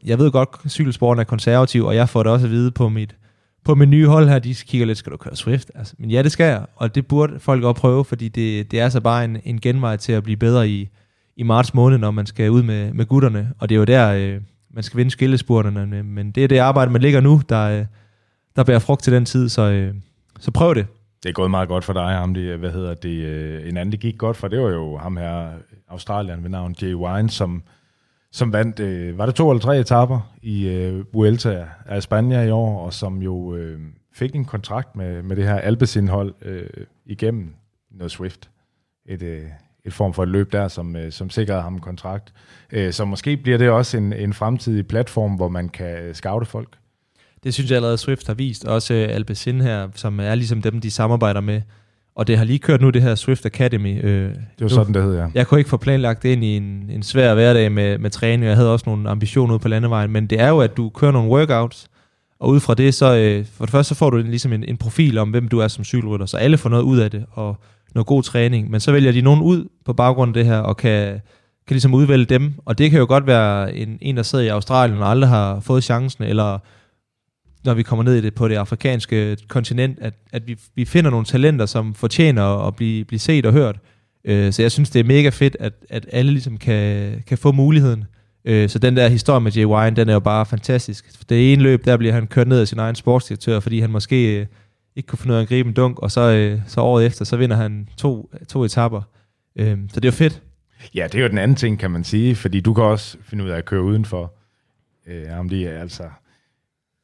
Speaker 3: jeg ved godt, at cykelsporten er konservativ, og jeg får det også at vide på mit, på mit nye hold her, de kigger lidt, skal du køre Swift? Altså, men ja, det skal jeg, og det burde folk også prøve, fordi det, det er så bare en, en genvej til at blive bedre i, i marts måned, når man skal ud med, med gutterne, og det er jo der, øh, man skal vinde skillespurterne, men- men det er det arbejde, man ligger nu, der, øh, der bærer frugt til den tid, så, øh, så prøv det.
Speaker 2: Det er gået meget godt for dig, ham. Det, hvad hedder det? øh, En anden, det gik godt for, det var jo ham her, Australien ved navn Jay Wine, som, som vandt, øh, var det to eller tre etapper i øh, Vuelta af Spanien i år, og som jo øh, fik en kontrakt med, med det her Alpecin-hold øh, igennem noget Swift. Et, øh, et form for et løb der, som, øh, som sikrede ham en kontrakt. Øh, så måske bliver det også en, en fremtidig platform, hvor man kan øh, scoute folk.
Speaker 3: Det synes jeg allerede Swift har vist. Også øh, Alpecin her, som er ligesom dem, de samarbejder med. Og det har lige kørt nu, det her Swift Academy. Øh,
Speaker 2: Det var sådan, det hed, ja.
Speaker 3: Jeg kunne ikke få planlagt det ind i en, en svær hverdag med, med træning. Jeg havde også nogle ambitioner ude på landevejen. Men det er jo, at du kører nogle workouts, og ud fra det, så øh, for det første, så får du en, ligesom en, en profil om, hvem du er som cykelrytter. Så alle får noget ud af det, og noget god træning. Men så vælger de nogen ud på baggrund af det her, og kan, kan ligesom udvælge dem. Og det kan jo godt være en, en der sidder i Australien, og aldrig har fået chancen, eller når vi kommer ned i det på det afrikanske kontinent, at, at vi, vi finder nogle talenter, som fortjener at blive, blive set og hørt. Øh, så jeg synes, det er mega fedt, at, at alle ligesom kan, kan få muligheden. Øh, så den der historie med Jay Wine, den er jo bare fantastisk. Det ene løb, der bliver han kørt ned af sin egen sportsdirektør, fordi han måske øh, ikke kunne finde ud af at gribe en dunk, og så, øh, så året efter, så vinder han to, to etapper. Øh, så det er jo fedt.
Speaker 2: Ja, det er jo den anden ting, kan man sige, fordi du kan også finde ud af at køre udenfor. Øh, om det er altså...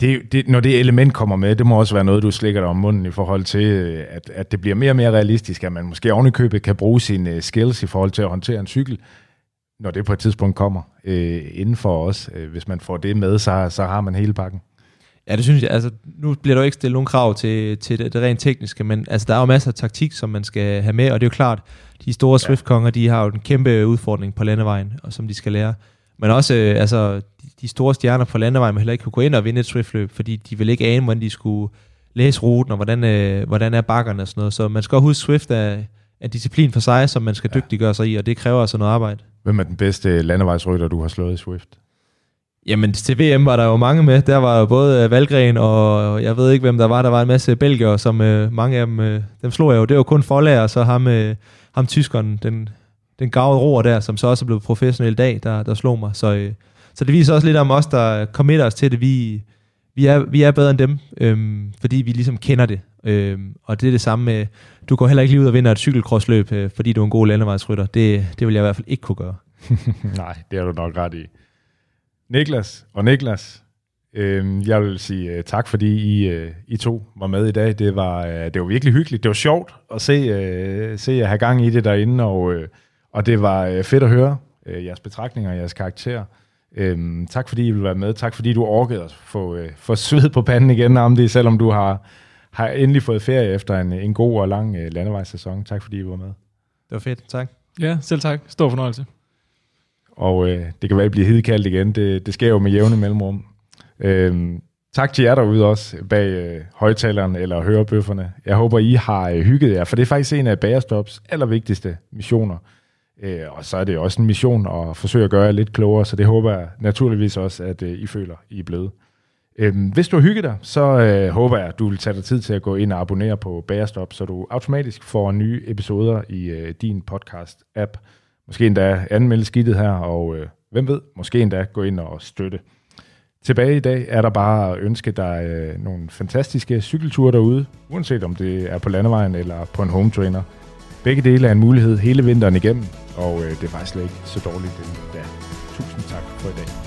Speaker 2: Det, det, når det element kommer med, det må også være noget, du slikker dig om munden i forhold til, øh, at, at det bliver mere og mere realistisk, at man måske ovenikøbet kan bruge sine uh, skills i forhold til at håndtere en cykel, når det på et tidspunkt kommer øh, inden for os. Øh, hvis man får det med, så, så har man hele pakken.
Speaker 3: Ja, det synes jeg. Altså, nu bliver der jo ikke stillet nogen krav til, til det, det rent tekniske, men altså, der er jo masser af taktik, som man skal have med, og det er jo klart, de store Swift-konger, de har jo en kæmpe udfordring på landevejen, og som de skal lære. Men også, øh, altså, de, store stjerner på landevejen heller ikke kunne gå ind og vinde et Swift-løb, fordi de vil ikke ane, hvordan de skulle læse ruten, og hvordan, øh, hvordan er bakkerne og sådan noget. Så man skal også huske, Swift er, er disciplin for sig, som man skal dygtiggøre sig i, og det kræver altså noget arbejde.
Speaker 2: Hvem er den bedste landevejsrytter, du har slået i Swift?
Speaker 3: Jamen, til VM var der jo mange med. Der var jo både øh, Valgren, og jeg ved ikke, hvem der var. Der var en masse belgier, som øh, mange af dem, øh, dem slog jeg jo. Det var kun forlærer, og så ham, øh, ham tyskeren, den, den gavede roer der, som så også er blevet professionel i dag, der, der slog mig. Så, øh, så det viser også lidt om os, der committer os til det. Vi, vi, er, vi er bedre end dem, øhm, fordi vi ligesom kender det. Øhm, og det er det samme med, du går heller ikke lige ud og vinder et cykelkrossløb, øh, fordi du er en god landevejsrytter. Det, det vil jeg i hvert fald ikke kunne gøre. [laughs]
Speaker 2: Nej, det har du nok ret i. Niklas og Niklas, øh, jeg vil sige uh, tak, fordi I, uh, I to var med i dag. Det var, uh, det var virkelig hyggeligt. Det var sjovt at se, uh, se jer have gang i det derinde, og, uh, og det var uh, fedt at høre uh, jeres betragtninger og jeres karakterer. Uh, tak fordi I vil være med. Tak fordi du orkede at få, uh, få sved på panden igen om det, selvom du har, har endelig fået ferie efter en, en god og lang uh, landevejssæson. Tak fordi I var med.
Speaker 3: Det var fedt. Tak.
Speaker 5: Ja, selv tak. Stor fornøjelse.
Speaker 2: Og øh, det kan være, at blive hidkaldt igen. Det, det sker jo med jævne mellemrum. Øhm, tak til jer derude også bag øh, højtaleren eller hørebøfferne. Jeg håber, I har øh, hygget jer, for det er faktisk en af Bagerstops allervigtigste missioner. Øh, og så er det også en mission at forsøge at gøre jer lidt klogere, så det håber jeg naturligvis også, at øh, I føler, I er blevet. Øhm, hvis du har hygget dig, så øh, håber jeg, at du vil tage dig tid til at gå ind og abonnere på Bagerstop, så du automatisk får nye episoder i øh, din podcast-app. Måske endda anmelde skidtet her, og øh, hvem ved, måske endda gå ind og støtte. Tilbage i dag er der bare at ønske dig øh, nogle fantastiske cykelture derude, uanset om det er på landevejen eller på en home trainer. Begge dele er en mulighed hele vinteren igennem, og øh, det er faktisk slet ikke så dårligt endda. Tusind tak for i dag.